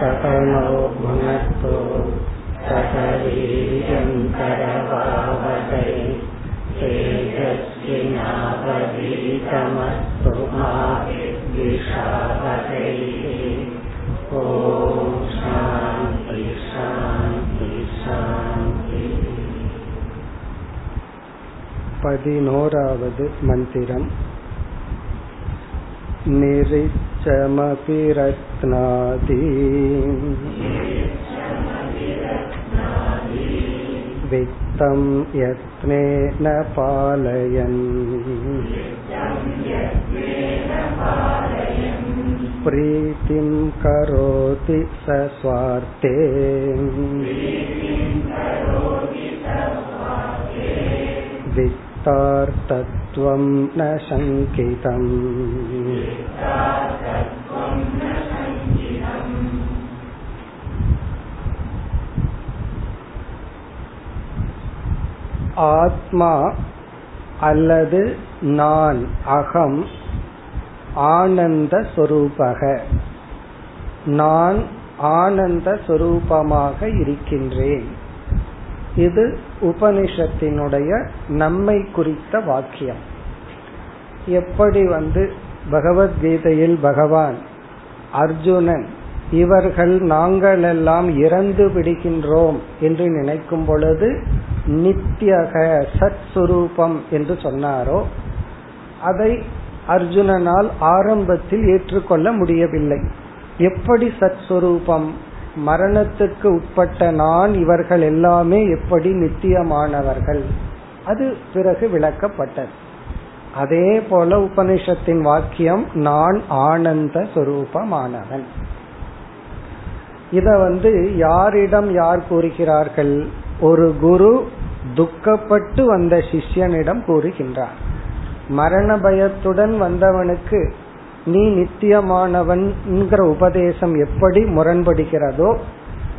सकनो भुनस्तु सकरीजन्तरभावहै तेजस्विनावधीतमस्तु मा विद्विषावहैः ॐ शान्ति शान्ति शान्ति पदिनोरावद् मन्दिरम् निरिच्चमपि रत्नादि वित्तं यत्नेन पालयन् प्रीतिं करोति स स्वार्थे वित्तार्थत्वं न शङ्कितम् ஆத்மா அல்லது நான் அகம் ஆனந்த சொரூபக நான் ஆனந்த சொரூபமாக இருக்கின்றேன் இது உபனிஷத்தினுடைய நம்மை குறித்த வாக்கியம். எப்படி வந்து பகவத்கீதையில் பகவான் அர்ஜுனன் இவர்கள் நாங்கள் எல்லாம் இறந்து விடுகின்றோம் என்று நினைக்கும் பொழுது நித்தியக சத் சுரூபம் என்று சொன்னாரோ அதை அர்ஜுனனால் ஆரம்பத்தில் ஏற்றுக்கொள்ள முடியவில்லை. எப்படி சத் சுரூபம் மரணத்துக்கு உட்பட்ட நான் இவர்கள் எல்லாமே எப்படி நித்தியமானவர்கள்? அது பிறகு விளக்கப்பட்டது. அதே போல உபனிஷத்தின் வாக்கியம் நான் ஆனந்த சொரூபமானவன். இத வந்து யாரிடம் யார் கூறுகிறார்கள்? ஒரு குரு துக்கப்பட்டு வந்த சிஷ்யனிடம் கூறுகின்றார். மரண பயத்துடன் வந்தவனுக்கு நீ நித்தியமானவன்கிற உபதேசம் எப்படி முரண்படுகிறதோ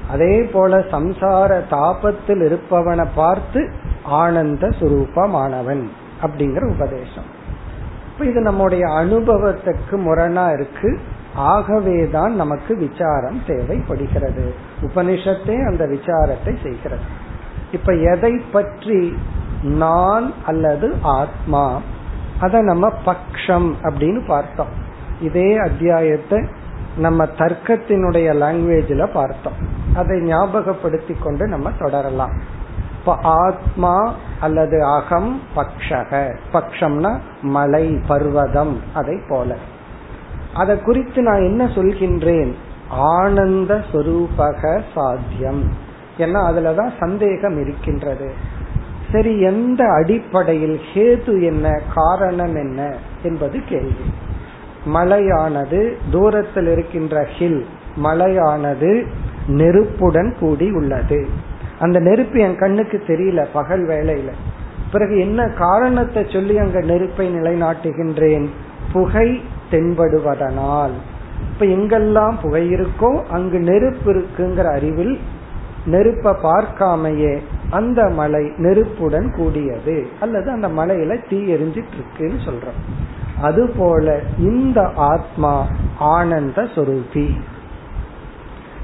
அதே போல சம்சார தாபத்தில் இருப்பவனை பார்த்து ஆனந்த சுரூபமானவன் அப்படிங்கிற உபதேசம். இப்ப இது நம்முடைய அனுபவத்துக்கு முரணா இருக்கு. ஆகவேதான் நமக்கு விசாரம் தேவைப்படுகிறது. உபனிஷத்தே அந்த விசாரத்தை செய்கிறது. இப்ப எதை பற்றி நான் அல்லது ஆத்மா? அதை நம்ம பக்ஷம் அப்படின்னு பார்த்தோம். இதே அத்தியாயத்தை நம்ம தர்க்கத்தினுடைய லாங்குவேஜ்ல பார்த்தோம். அதை ஞாபகப்படுத்தி கொண்டு நம்ம தொடரலாம். இப்ப ஆத்மா அல்லது அகம் பக்ஷக. பக்ஷம்னா மலை பர்வதம் அதை போல. அதை குறித்து நான் என்ன சொல்கின்றேன்? ஆனந்த சொரூபக சாத்தியம். ஏன்னா அதுலதான் சந்தேகம் இருக்கின்றது. சரி எந்த அடிப்படையில் ஹேது என்ன காரணம் என்ன என்பது கேள்வி. மலையானது தூரத்தில் இருக்கின்ற ஹில் மலையானது நெருப்புடன் கூடி உள்ளது. அந்த நெருப்பு என் கண்ணுக்கு தெரியல பகல் வேலையில பிறகு என்ன காரணத்தை சொல்லி அங்க நெருப்பை நிலைநாட்டுகின்றேன்? புகை தென்படுவதனால். இப்ப எங்கெல்லாம் புகை இருக்கோ அங்கு நெருப்பு இருக்குங்கிற அறிவில் நெருப்பை பார்க்காமையே அந்த மலை நெருப்புடன் கூடியது. அல்லது அந்த மலையில தீ எரிஞ்சிட்டு இருக்குன்னு சொல்றோம். அதுபோல இந்த ஆத்மா ஆனந்த சொரூபி.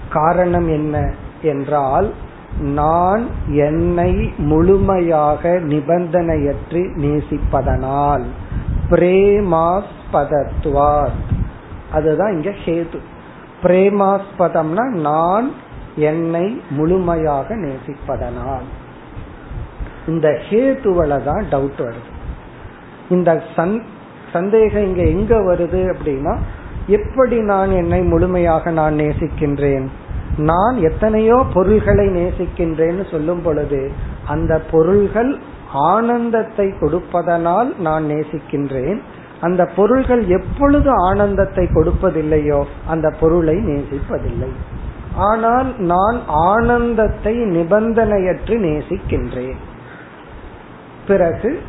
காரணம் என்ன என்றால் நான் என்னை முழுமையாக நிபந்தனையற்றி நேசிப்பதனால் பிரேமாஸ்பதத்வார் அதுதான் இங்க ஹேது. பிரேமாஸ்பதம்னா நான் என்னை முழுமையாக நேசிப்பதனால். இந்த ஹேத்துவல தான் டவுட் வருது. இந்த சந்தேகம் இங்க எங்க வருது அப்படின்னா எப்படி நான் என்னை முழுமையாக நான் நேசிக்கின்றேன்? நான் எத்தனையோ பொருள்களை நேசிக்கின்றேன்னு சொல்லும் பொழுது அந்த பொருள்கள் ஆனந்தத்தை கொடுப்பதனால் நான் நேசிக்கின்றேன். அந்த பொருள்கள் எப்பொழுது ஆனந்தத்தை கொடுப்பதில்லையோ அந்த பொருளை நேசிப்பதில்லை. ஆனால் நான் ஆனந்தத்தை நிபந்தனையற்று நேசிக்கின்றேன். பிறகு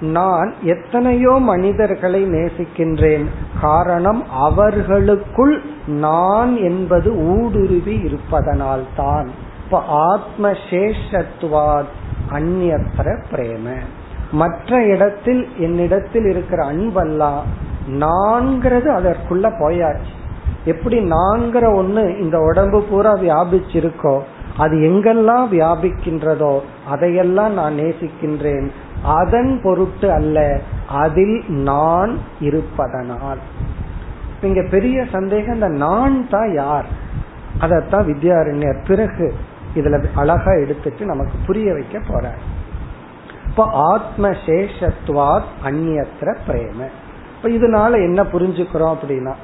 நான் எத்தனையோ மனிதர்களை நேசிக்கின்றேன். காரணம் அவர்களுக்குள் நான் என்பது ஊடுருவி இருப்பதனால் தான். இப்ப சேஷத்துவாத் அந்நத்திர பிரேம. மற்ற இடத்தில் என்னிடத்தில் இருக்கிற அன்பெல்லாம் நான்கிறது அதற்குள்ள போயாச்சு. எப்படி நான்கிற ஒண்ணு இந்த உடம்பு பூரா வியாபிச்சிருக்கோ அது எங்கெல்லாம் வியாபிக்கின்றதோ அதையெல்லாம் நான் நேசிக்கின்றேன். அதன் பொருட்டு அல்ல. அதில் நான் இருப்பதனால். இங்க பெரிய சந்தேகம் இந்த நான் தான் யார்? அதத்தான் வித்யாரண்யர் பிறகு இதுல அழகா எடுத்துட்டு நமக்கு புரிய வைக்க போறார். இப்ப ஆத்ம சேஷத்துவாத் அந்நியத்திர பிரேம. இப்ப இதனால என்ன புரிஞ்சுக்கிறோம் அப்படின்னா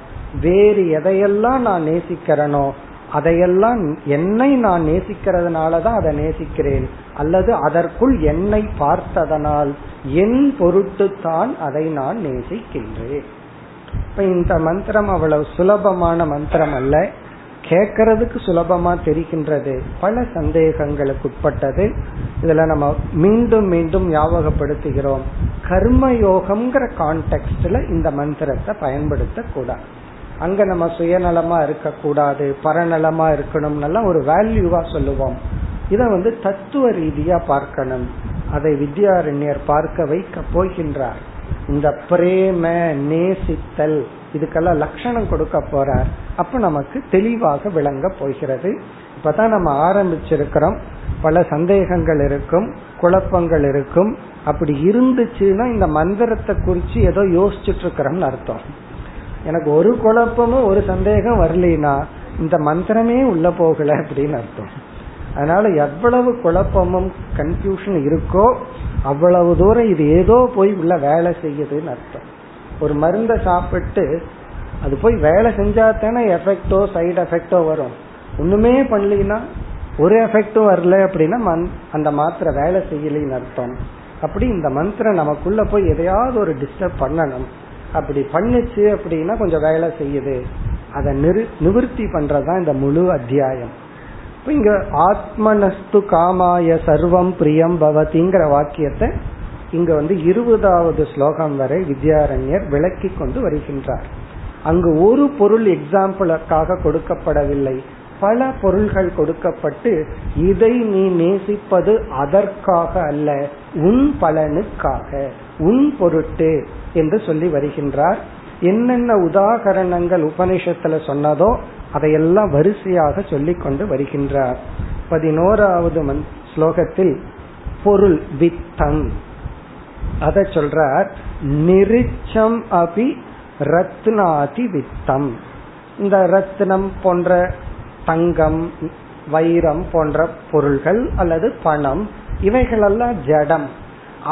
வேறு எதையெல்லாம் நான் நேசிக்கிறனோ அதையெல்லாம் என்னை நான் நேசிக்கிறதுனாலதான் அதை நேசிக்கிறேன். அல்லது அதற்குள் என்னை பார்த்ததனால் என் பொருட்டு தான் அதை நான் நேசிக்கின்றேன். இப்ப இந்த மந்திரம் அவ்வளவு சுலபமான மந்திரம் அல்ல. கேட்கறதுக்கு சுலபமா தெரிகின்றது. பல சந்தேகங்களுக்கு உட்பட்டது. இதுல நம்ம மீண்டும் மீண்டும் ஞாபகப்படுத்துகிறோம். கர்மயோகம்ங்கிற கான்டெக்ட்ல இந்த மந்திரத்தை பயன்படுத்த கூடாது அங்க நம்ம சுயநலமா இருக்கக்கூடாது பரநலமா இருக்கணும்னு ஒரு வேல்யூவா சொல்லுவோம். இத வந்து தத்துவ ரீதியா பார்க்கணும். அதை வித்யாரண்யர் பார்க்க வைக்க போகின்றார். இந்த பிரேம நேசித்தல் இதுக்கெல்லாம் லட்சணம் கொடுக்க போறார். அப்ப நமக்கு தெளிவாக விளங்க போகிறது. இப்பதான் நம்ம ஆரம்பிச்சிருக்கிறோம். பல சந்தேகங்கள் இருக்கும் குழப்பங்கள் இருக்கும். அப்படி இருந்துச்சுன்னா இந்த மந்திரத்தை குறிச்சு ஏதோ யோசிச்சுட்டு இருக்கிறோம்னு அர்த்தம். எனக்கு ஒரு குழப்பமும் ஒரு சந்தேகம் வரலினா இந்த மந்திரமே உள்ள போகல அப்படின்னு அர்த்தம். அதனால எவ்வளவு குழப்பமும் கன்ஃபியூஷன் இருக்கோ அவ்வளவு தூரம் இது ஏதோ போய் உள்ள வேலை செய்யுதுன்னு அர்த்தம். ஒரு மருந்தை சாப்பிட்டு அது போய் வேலை செஞ்சா தானே எஃபெக்டோ சைடு எஃபெக்டோ வரும். ஒண்ணுமே பண்ணலனா ஒரு எஃபெக்டும் வரல அப்படின்னா அந்த மாத்திரை வேலை செய்யலைன்னு அர்த்தம். அப்படி இந்த மந்திரம் நமக்குள்ள போய் எதையாவது ஒரு டிஸ்டர்ப் பண்ணணும். அப்படி பண்ணுச்சு அப்படின்னா கொஞ்சம் வேலை செய்யுது. அதை நிறு நிவர்த்தி பண்றதுதான் இந்த முழு அத்தியாயம். இங்க ஆத்மனஸ்து காமாய சர்வம் பிரியம் பவதிங்கிற வாக்கியத்தை இங்க வந்து இருபதாவது ஸ்லோகம் வரை வித்யாரண்யர் விளக்கி கொண்டு வருகின்றார். அங்கு ஒரு பொருள் எக்ஸாம்பிளுக்காக கொடுக்கப்படவில்லை. பல பொருள்கள் கொடுக்கப்பட்டு இதை நீ நேசிப்பது அதற்காக அல்ல உன் பலனுக்காக உன் பொருட்டு. என்று சொல்லி வருகின்றார். என்னென்ன உதாகரணங்கள் உபனிஷத்துல சொன்னதோ அதையெல்லாம் வரிசையாக சொல்லிக் கொண்டு வருகின்றார். பதினோராவது ஸ்லோகத்தில் பொருள் வித்தம். அத சொல்றார் நிருச்சம் அபி ரத்னாதி வித்தம். இந்த ரத்னம் போன்ற தங்கம் வைரம் போன்ற பொருள்கள் அல்லது பணம் இவைகளெல்லாம் ஜடம்.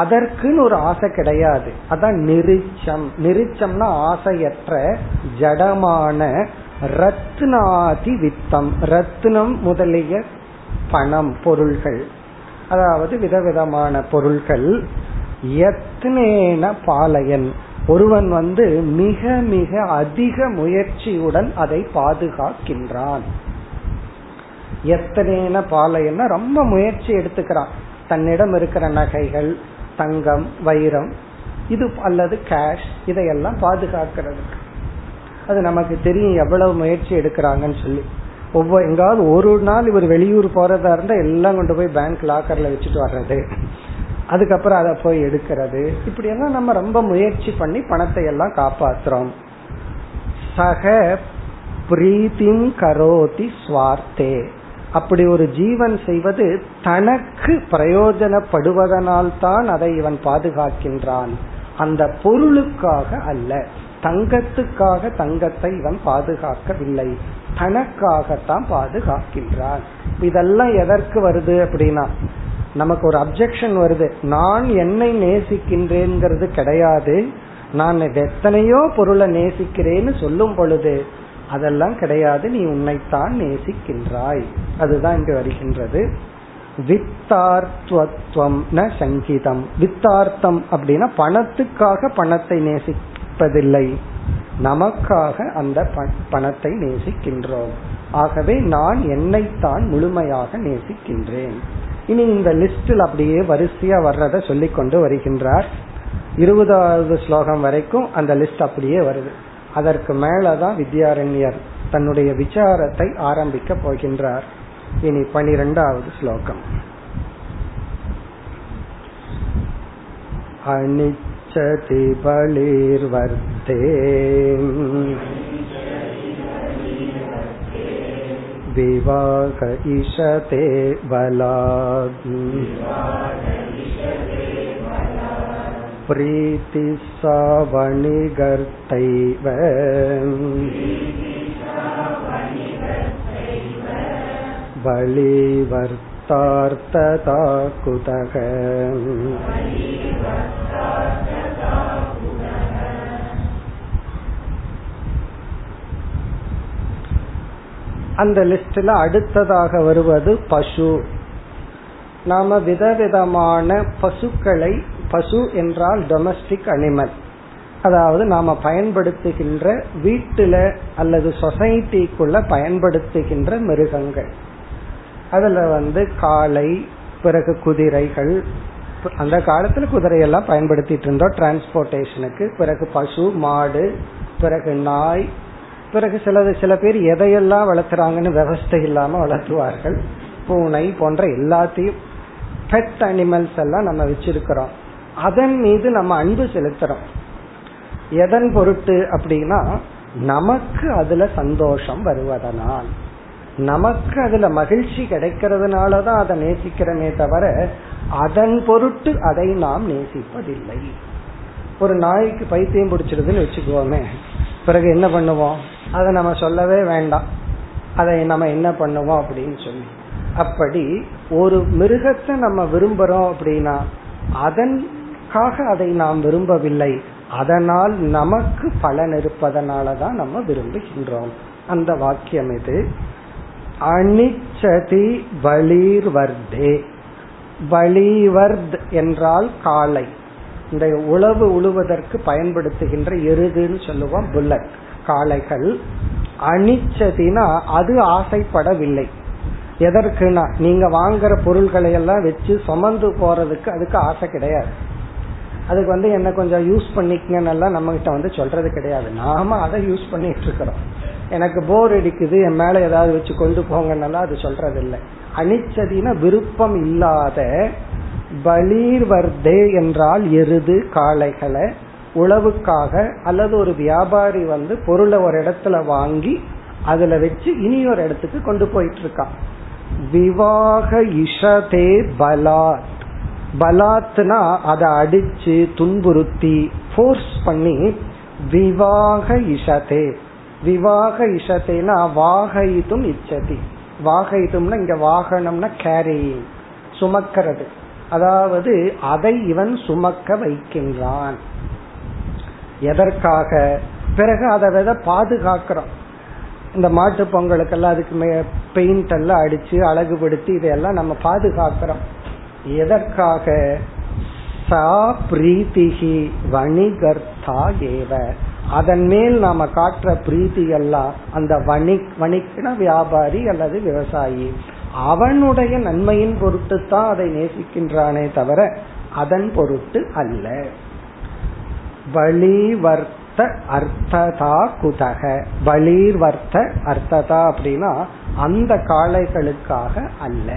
அதற்குன்னு ஒரு ஆசை கிடையாது. அதான் நிரிச்சம். நிரிச்சம்னா ஆசையற்ற ஜடமான ரத்னாதி வித்தம். ரத்னம் முதலிய பணம் பொருள்கள். அதாவது விதவிதமான பொருள்கள். எத்தனேன பாலையன். ஒருவன் வந்து மிக மிக அதிக முயற்சியுடன் அதை பாதுகாக்கின்றான். எத்தனேன பாலையன்னா ரொம்ப முயற்சி எடுத்துக்கிறான். தன்னிடம் இருக்கிற நகைகள் தங்கம் வைரம் இது அல்லது கேஷ் இதையெல்லாம் பாதுகாக்கிறதுக்கு. அது நமக்கு தெரியும் எவ்வளவு முயற்சி எடுக்கிறாங்கன்னு சொல்லி. ஒவ்வொரு எங்காவது ஒரு நாள் இவர் வெளியூர் போறதா இருந்தா எல்லாம் கொண்டு போய் பேங்க் லாக்கர்ல வச்சுட்டு வர்றது. அதுக்கப்புறம் அதை போய் எடுக்கிறது. இப்படி எல்லாம் நம்ம ரொம்ப முயற்சி பண்ணி பணத்தை எல்லாம் காப்பாத்துறோம். சக பிரீத்திம் கரோதி ஸ்வார்த்தே. அப்படி ஒரு ஜீவன் செய்வது தனக்கு பிரயோஜனப்படுவதனால் தான் அதை இவன் பாதுகாக்கின்றான். அந்த பொருளுக்காக அல்ல தங்கத்துக்காக தங்கத்தை இவன் பாதுகாக்கவில்லை. தனக்காகத்தான் பாதுகாக்கின்றான். இதெல்லாம் எதற்கு வருது அப்படின்னா நமக்கு ஒரு அப்செக்ஷன் வருது. நான் என்னை நேசிக்கின்றேங்கிறது கிடையாது. நான் எத்தனையோ பொருளை நேசிக்கிறேன்னு சொல்லும் பொழுது அதெல்லாம் கிடையாது நீ உன்னைத்தான் நேசிக்கின்றாய். அதுதான் இங்கு வருகின்றது. வித்தார்த்துவம் ந சங்கீதம். வித்தார்த்தம் அப்படின்னா பணத்துக்காக பணத்தை நேசிப்பதில்லை. நமக்காக அந்த பணத்தை நேசிக்கின்றோம். ஆகவே நான் என்னைத்தான் முழுமையாக நேசிக்கின்றேன். இனி இந்த லிஸ்டில் அப்படியே வரிசையா வர்றத சொல்லிக் கொண்டு வருகின்றார். இருபதாவது ஸ்லோகம் வரைக்கும் அந்த லிஸ்ட் அப்படியே வருது. அதற்கு மேலதான் வித்யாரண்யர் தன்னுடைய விசாரத்தை ஆரம்பிக்க போகின்றார் இனி பனிரெண்டாவது ஸ்லோகம் அனிச்சதி பளிர்வர்த்தே विवाह इषते बलात् प्रीतिः सा वणिगर्तैव बलिवर्तार्थता कुतः அந்த லிஸ்ட்ல அடுத்ததாக வருவது பசு நாம விதவிதமான பசுக்களை பசு என்றால் டொமஸ்டிக் அனிமல் அதாவது நாம பயன்படுத்துகின்ற வீட்டுல அல்லது சொசைட்டிக்குள்ள பயன்படுத்துகின்ற மிருகங்கள். அதுல வந்து காளை பிறகு குதிரைகள் அந்த காலத்துல குதிரையெல்லாம் பயன்படுத்திட்டு இருந்தோம். டிரான்ஸ்போர்டேஷனுக்கு பிறகு பசு மாடு பிறகு நாய் பிறகு சிலது சில பேர் எதையெல்லாம் வளர்த்துறாங்கன்னு விவஸ்தை இல்லாம வளர்த்துவார்கள். பூனை போன்ற எல்லாத்தையும் பெட் அனிமல்ஸ் எல்லாம் நம்ம வச்சிருக்கிறோம். அதன் மீது நம்ம அன்பு செலுத்துறோம் எதன் பொருட்டு அப்படின்னா நமக்கு அதுல சந்தோஷம் வருவதனால். நமக்கு அதுல மகிழ்ச்சி கிடைக்கிறதுனாலதான் அதை நேசிக்கிறமே தவிர அதன் பொருட்டு அதை நாம் நேசிப்பதில்லை. ஒரு நாய்க்கு பைத்தியம் பிடிச்சிருதுன்னு வச்சுக்கோமே பிறகு என்ன பண்ணுவோம்? அதை நம்ம சொல்லவே வேண்டாம். அதை நம்ம என்ன பண்ணுவோம் அப்படின்னு சொல்லி. அப்படி ஒரு மிருகத்தை நம்ம விரும்புறோம் அப்படின்னா அதன் அதற்காக அதை நாம் விரும்பவில்லை. அதனால் நமக்கு பலன் இருப்பதனாலதான் நம்ம விரும்புகின்றோம். அந்த வாக்கியம் இது. அனிச்சதி வலிர்வர்தே வலிவர்த் என்றால் காளை இந்த உழவு உழுவதற்கு பயன்படுத்துகின்ற எருதுன்னு சொல்லுவோம் புல்லட் காளைகள். அனிச்சதினா அது ஆசைப்படவில்லை. எதற்குனா நீங்க வாங்குற பொருள்களை எல்லாம் வச்சு சுமந்து போறதுக்கு அதுக்கு ஆசை கிடையாது. அதுக்கு வந்து என்ன கொஞ்சம் யூஸ் பண்ணிக்கங்க நம்ம கிட்ட வந்து சொல்றது கிடையாது. நாம அதை யூஸ் பண்ணிட்டு இருக்கிறோம். எனக்கு போர் அடிக்குது என் மேல ஏதாவது வச்சு கொண்டு போங்கன்னெல்லாம் அது சொல்றது இல்லை அனிச்சதினா விருப்பம் இல்லாத பலீர்வர்தே என்றால் எருது காளைகளை உழவுக்காக அல்லது ஒரு வியாபாரி வந்து பொருளை ஒரு இடத்துல வாங்கி அதுல வச்சு இனி ஒரு இடத்துக்கு கொண்டு போயிட்டு இருக்கான். விவாக இஷதே பலாத். பலாத்னா அதை அடிச்சு துன்புறுத்தி ஃபோர்ஸ் பண்ணி விவாக இஷதே. விவாக இஷத்தேனா வாகயிதும் இச்சதி. வாகயிதும்னா இங்க வாகனம்னா கேரியிங் சுமக்கிறது. அதாவது அதை இவன் சுமக்க வைக்கின்றான். எதற்காக? பிறகு அதை வித பாதுகாக்கிறோம். இந்த மாட்டு பொங்கலுக்கெல்லாம் அதுக்கு பெயிண்ட் எல்லாம் அடிச்சு அழகுபடுத்தி இதையெல்லாம் நம்ம பாதுகாக்கிறோம். எதற்காக? சா பிரீத்திகி வணிகர்த்தா ஏவ. அதன் மேல் நாம காட்டுற பிரீத்தி எல்லாம் அந்த வணிக் வணிக்னா வியாபாரி அல்லது விவசாயி. அவனுடைய நன்மையின் பொருட்டு தான் அதை நேசிக்கின்றானே தவிர அதன் பொருட்டு அல்ல. வலிவர்த்த அர்த்ததா குதக. வலிவர்த்த அர்த்ததா அப்படின்னா அந்த காளைகளுக்காக அல்ல.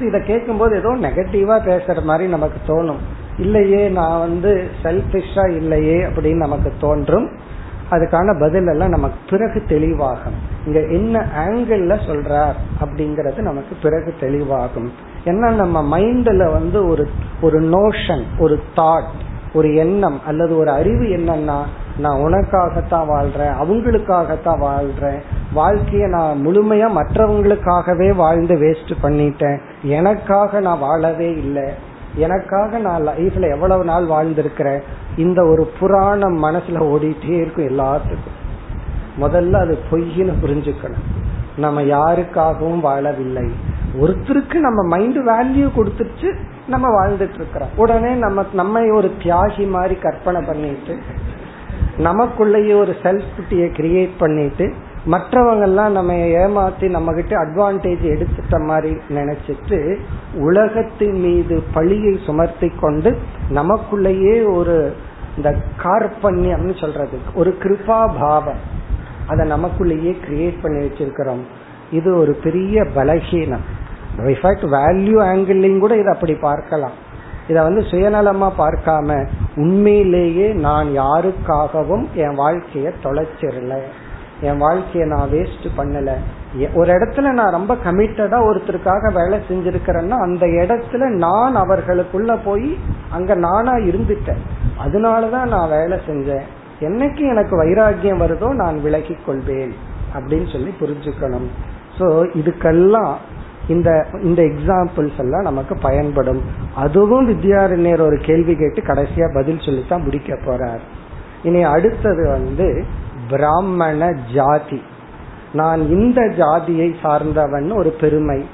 இத கேட்கும்போது ஏதோ நெகட்டிவா பேசுற மாதிரி நமக்கு தோணும். இல்லையே நான் வந்து செல்பிஷா இல்லையே அப்படின்னு நமக்கு தோன்றும். அதுக்கான பதில் எல்லாம் நமக்கு பிறகு தெளிவாகும். இங்க என்ன ஆங்கிள் சொல்றார் அப்படிங்கறது நமக்கு பிறகு தெளிவாகும். ஏன்னா நம்ம மைண்ட்ல வந்து ஒரு ஒரு நோஷன் ஒரு தாட் ஒரு எண்ணம் அல்லது ஒரு அறிவு என்னன்னா நான் உனக்காகத்தான் வாழ்றேன் அவங்களுக்காகத்தான் வாழ்றேன் வாழ்க்கைய நான் முழுமையா மற்றவங்களுக்காகவே வாழ்ந்து வேஸ்ட் பண்ணிட்டேன். எனக்காக நான் வாழவே இல்லை. எனக்காக நான் லைஃப்ல எவ்வளவு நாள் வாழ்ந்திருக்கிறேன்? இந்த ஒரு புராணம் மனசுல ஓடிட்டே இருக்கும் எல்லாத்துக்கும். முதல்ல அது பொய்ன்னு புரிஞ்சுக்கணும். நம்ம யாருக்காகவும் வாழவில்லை. ஒருத்தருக்கு நம்ம மைண்ட் வேல்யூ கொடுத்துட்டு நம்ம வாழ்ந்துட்டு இருக்கிறோம். உடனே நம்ம நம்ம ஒரு தியாகி மாதிரி கற்பனை பண்ணிட்டு நமக்குள்ளேயே ஒரு செல்ஃப் குட்டிய கிரியேட் பண்ணிட்டு மற்றவங்கெல்லாம் நம்ம ஏமாத்தி நம்ம கிட்ட அட்வான்டேஜ் எடுத்துட்ட மாதிரி நினைச்சிட்டு உலகத்தின் மீது பழியை சுமர்த்தி கொண்டு நமக்குள்ளேயே ஒரு இந்த கார்பண்யம்னு சொல்றது ஒரு கிருபா பாவம் அதை நமக்குள்ளேயே கிரியேட் பண்ணி வச்சிருக்கிறோம். இது ஒரு பெரிய பலகீனம். இன்ஃபேக்ட் வேல்யூ ஆங்கிள்லையும் கூட இதை அப்படி பார்க்கலாம். இத வந்து சுயநலமா பார்க்காம உண்மையிலேயே நான் யாருக்காகவும் என் வாழ்க்கைய தொலைச்சிடல. என் வாழ்க்கைய நான் வேஸ்ட் பண்ணல. ஒரு இடத்துல நான் ரொம்ப கமிட்டடா ஒருத்தருக்காக வேலை செஞ்சிருக்கிறேன்னா அந்த இடத்துல நான் அவர்களுக்குள்ள போய் அங்க நானா இருந்துட்டேன். அதனாலதான் நான் வேலை செஞ்சேன். என்னைக்கு எனக்கு வைராகியம் வருதோ நான் விலகி கொள்வேன் அப்படின்னு சொல்லி புரிஞ்சுக்கணும். சோ இதுக்கெல்லாம் இந்த இந்த எக்ஸாம்பிள்ஸ் எல்லாம் நமக்கு பயன்படும். அதுவும் வித்யாரண்யர் ஒரு கேள்வி கேட்டு கடைசியா பதில் சொல்லித்தான் முடிக்க போறார். இனி அடுத்தது வந்து பிராமண ஜாதி. நான் இந்த ஜாதியை சார்ந்தவன் ஒரு பெருமை.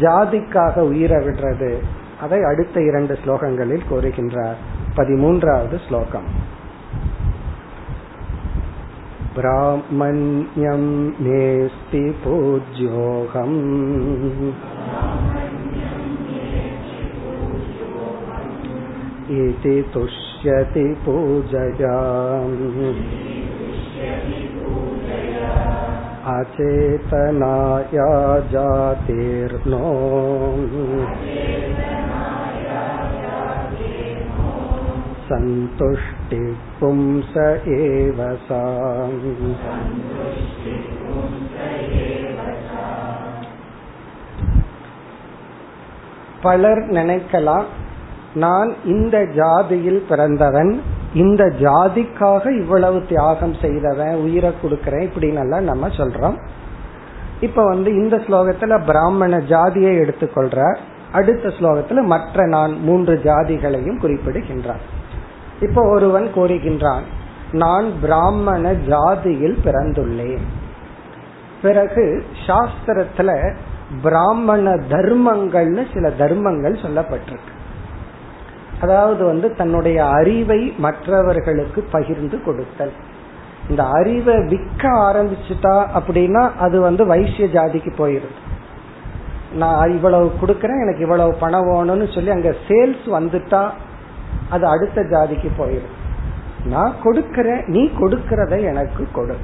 ஜாதிக்காக உயிரை விடுறது. அதை அடுத்த இரண்டு ஸ்லோகங்களில் கூறுகின்றார். பதிமூன்றாவது ஸ்லோகம். ब्राह्मण्यं मेऽस्ति पूज्योऽहम्। इति तुष्यति पूजया। अचेतनाया जातिर्नो सन्तुष्टि पुंस एव सा பலர் நினைக்கலாம் நான் இந்த ஜாதியில் பிறந்தவன் இந்த ஜாதிக்காக இவ்வளவு தியாகம் செய்தவன் உயிரை கொடுக்கறேன் இப்படின்னு எல்லாம் நம்ம சொல்றோம் இப்ப வந்து இந்த ஸ்லோகத்துல பிராமண ஜாதியை எடுத்துக்கொள்றார் அடுத்த ஸ்லோகத்துல மற்ற நான் மூன்று ஜாதிகளையும் குறிப்பிடுகின்றார் இப்போ ஒருவன் கூறுகின்றான் நான் பிராமண ஜாதியில் பிறந்துள்ளேன். பிறகு சாஸ்திரத்துல பிராமண தர்மங்கள்னு சில தர்மங்கள் சொல்லப்பட்டிருக்கு. அதாவது வந்து தன்னுடைய அறிவை மற்றவர்களுக்கு பகிர்ந்து கொடுத்தல். இந்த அறிவை விற்க ஆரம்பிச்சுட்டா அப்படின்னா அது வந்து வைசிய ஜாதிக்கு போயிருது. நான் இவ்வளவு கொடுக்கறேன் எனக்கு இவ்வளவு பணம் வேணும்னு சொல்லி அங்க சேல்ஸ் வந்துட்டா அது அடுத்த ஜாதிக்கு போயிடும். நான் கொடுக்கற நீ கொடுக்கறத எனக்கு கொடு.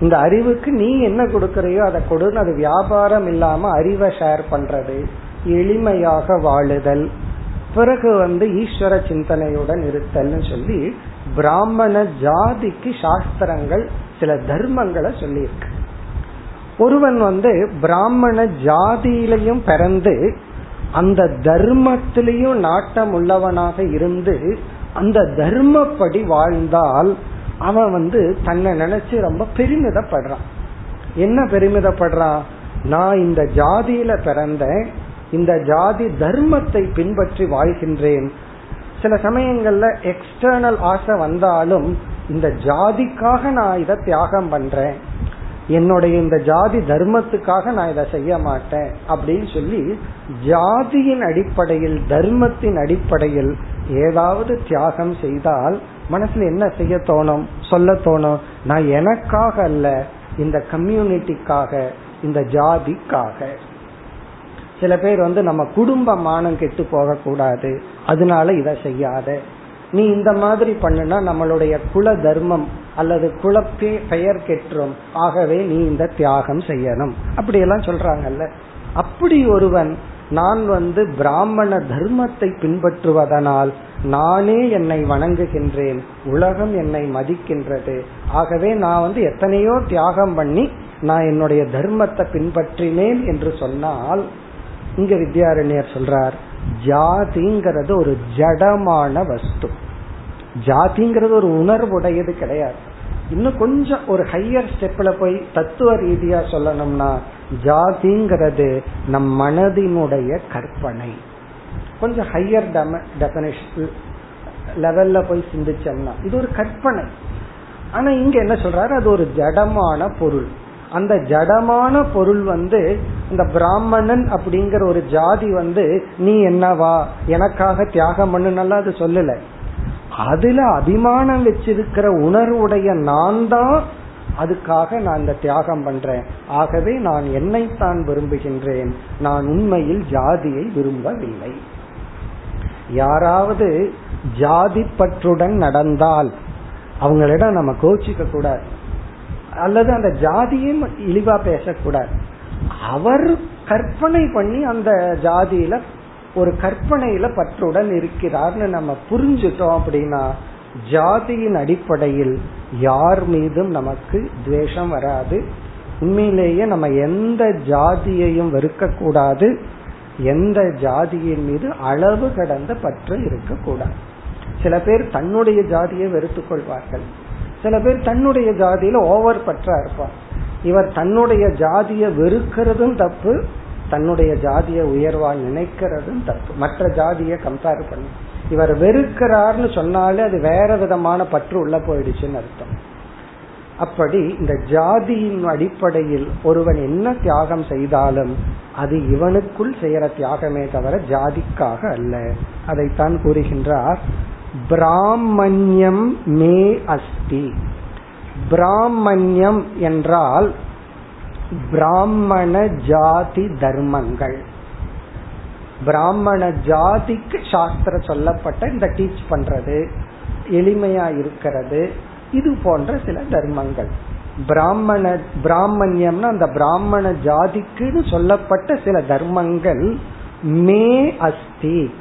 இந்த அறிவுக்கு நீ என்ன கொடுக்கறையோ அதை கொடுன்னு அது வியாபாரம் இல்லாம அறிவை ஷேர் பண்றது எளிமையாக வாழுதல் பிறகு வந்து ஈஸ்வர சிந்தனையுடன் இருத்தல்னு சொல்லி பிராமண ஜாதிக்கு சாஸ்திரங்கள் சில தர்மங்களை சொல்லியிருக்கு. ஒருவன் வந்து பிராமண ஜாதியிலையும் பிறந்து அந்த தர்மத்திலையும் நாட்டம் உள்ளவனாக இருந்து அந்த தர்மப்படி வாழ்ந்தால் அவன் வந்து தன்னை நினைச்சு ரொம்ப பெருமிதப்படுறான். என்ன பெருமிதப்படுறான்? நான் இந்த ஜாதியில பிறந்தேன் இந்த ஜாதி தர்மத்தை பின்பற்றி வாழ்கின்றேன். சில சமயங்கள்ல எக்ஸ்டர்னல் ஆசை வந்தாலும் இந்த ஜாதிக்காக நான் இதை தியாகம் பண்றேன். என்னுடைய இந்த ஜாதி தர்மத்துக்காக நான் இதை செய்ய மாட்டேன் அப்படின்னு சொல்லி ஜாதியின் அடிப்படையில் தர்மத்தின் அடிப்படையில் ஏதாவது தியாகம் செய்தால் மனசுல என்ன செய்ய தோணும்? சொல்ல தோணும். நான் எனக்காக அல்ல இந்த கம்யூனிட்டிக்காக இந்த ஜாதிக்காக. சில பேர் வந்து நம்ம குடும்ப மானம் கெட்டு போக கூடாது அதனால இதை செய்யாத. நீ இந்த மாதிரி பண்ணுனா நம்மளுடைய குல தர்மம் அல்லது குலப்பே பெயர் கெற்றும். ஆகவே நீ இந்த தியாகம் செய்யணும். அப்படி எல்லாம் சொல்றாங்கல்ல. அப்படி ஒருவன் நான் வந்து பிராமண தர்மத்தை பின்பற்றுவதனால் நானே என்னை வணங்குகின்றேன் உலகம் என்னை மதிக்கின்றது. ஆகவே நான் வந்து எத்தனையோ தியாகம் பண்ணி நான் என்னுடைய தர்மத்தை பின்பற்றினேன் என்று சொன்னால் இங்க வித்யாரண்யர் சொல்றார் ஜாதிங்கிறது ஒரு ஜடமான வஸ்து. ஜாதிங்கிறது ஒரு உணர்வுடையது கிடையாது. இன்னும் கொஞ்சம் ஒரு ஹையர் ஸ்டெப்ல போய் தத்துவ ரீதியா சொல்லணும்னா ஜாதிங்கிறது நம் மனதினுடைய கற்பனை. கொஞ்சம் ஹையர் டெபனேஷன் லெவல்ல போய் சிந்திச்சோம்னா இது ஒரு கற்பனை. ஆனா இங்க என்ன சொல்றாரு? அது ஒரு ஜடமான பொருள். அந்த ஜடமான பொருள் வந்து இந்த பிராமணன் அப்படிங்கிற ஒரு ஜாதி வந்து நீ என்னவா எனக்காக தியாகம் பண்ணுனெல்லாம் அது சொல்லல. அதுல அபிமானம் வச்சிருக்கிற உணர்வுடைய நான் தான் அதுக்காக நான் இந்த தியாகம் பண்றேன். ஆகவே நான் என்னைத்தான் விரும்புகின்றேன். நான் உண்மையில் ஜாதியை விரும்பவில்லை. யாராவது ஜாதி பற்றுடன் நடந்தால் அவங்களிடம் நம்ம கோச்சிக்க கூடாது அல்லது அந்த ஜாதியும் இழிவா பேசக்கூடாது. அவர் கற்பனை பண்ணி அந்த ஜாதியில ஒரு கற்பனையில பற்றுடன் இருக்கிறார்னு நம்ம புரிஞ்சுட்டோம் அப்படின்னா ஜாதியின் அடிப்படையில் யார் மீதும் நமக்கு துவேஷம் வராது. உண்மையிலேயே நம்ம எந்த ஜாதியையும் வெறுக்க கூடாது எந்த ஜாதியின் மீது அளவு கடந்த பற்று இருக்கக்கூடாது. சில பேர் தன்னுடைய ஜாதியை வெறுத்துக் கொள்வார்கள். சில பேர் தன்னுடைய ஜாதியில ஓவர் பற்றா இருப்பார். இவர் தன்னுடைய ஜாதியை வெறுக்கிறதும் தப்பு தன்னுடைய ஜாதிய உயர்வா நினைக்கிறதும் தப்பு. மற்ற ஜாதியை கம்பேர் பண்ணி. இவர் வெறுக்கிறார்னு சொன்னாலே அது வேற விதமான பற்று உள்ள போயிடுச்சுன்னு அர்த்தம். அப்படி இந்த ஜாதியின் அடிப்படையில் ஒருவன் என்ன தியாகம் செய்தாலும் அது இவனுக்குள் செய்யற தியாகமே தவிர ஜாதிக்காக அல்ல. அதைத்தான் கூறுகின்றார் பிராமண்யம் மே அஸ்தி. பிராமண்யம் என்றால் பிராமண ஜாதி தர்மங்கள். பிராமண ஜாதிக்கு சாஸ்திர சொல்லப்பட்ட இந்த டீச் பண்றது எளிமையா இருக்கிறது இது போன்ற சில தர்மங்கள். பிராமண பிராமண்யம்னா அந்த பிராமண ஜாதிக்குன்னு சொல்லப்பட்ட சில தர்மங்கள் மே அஸ்தி.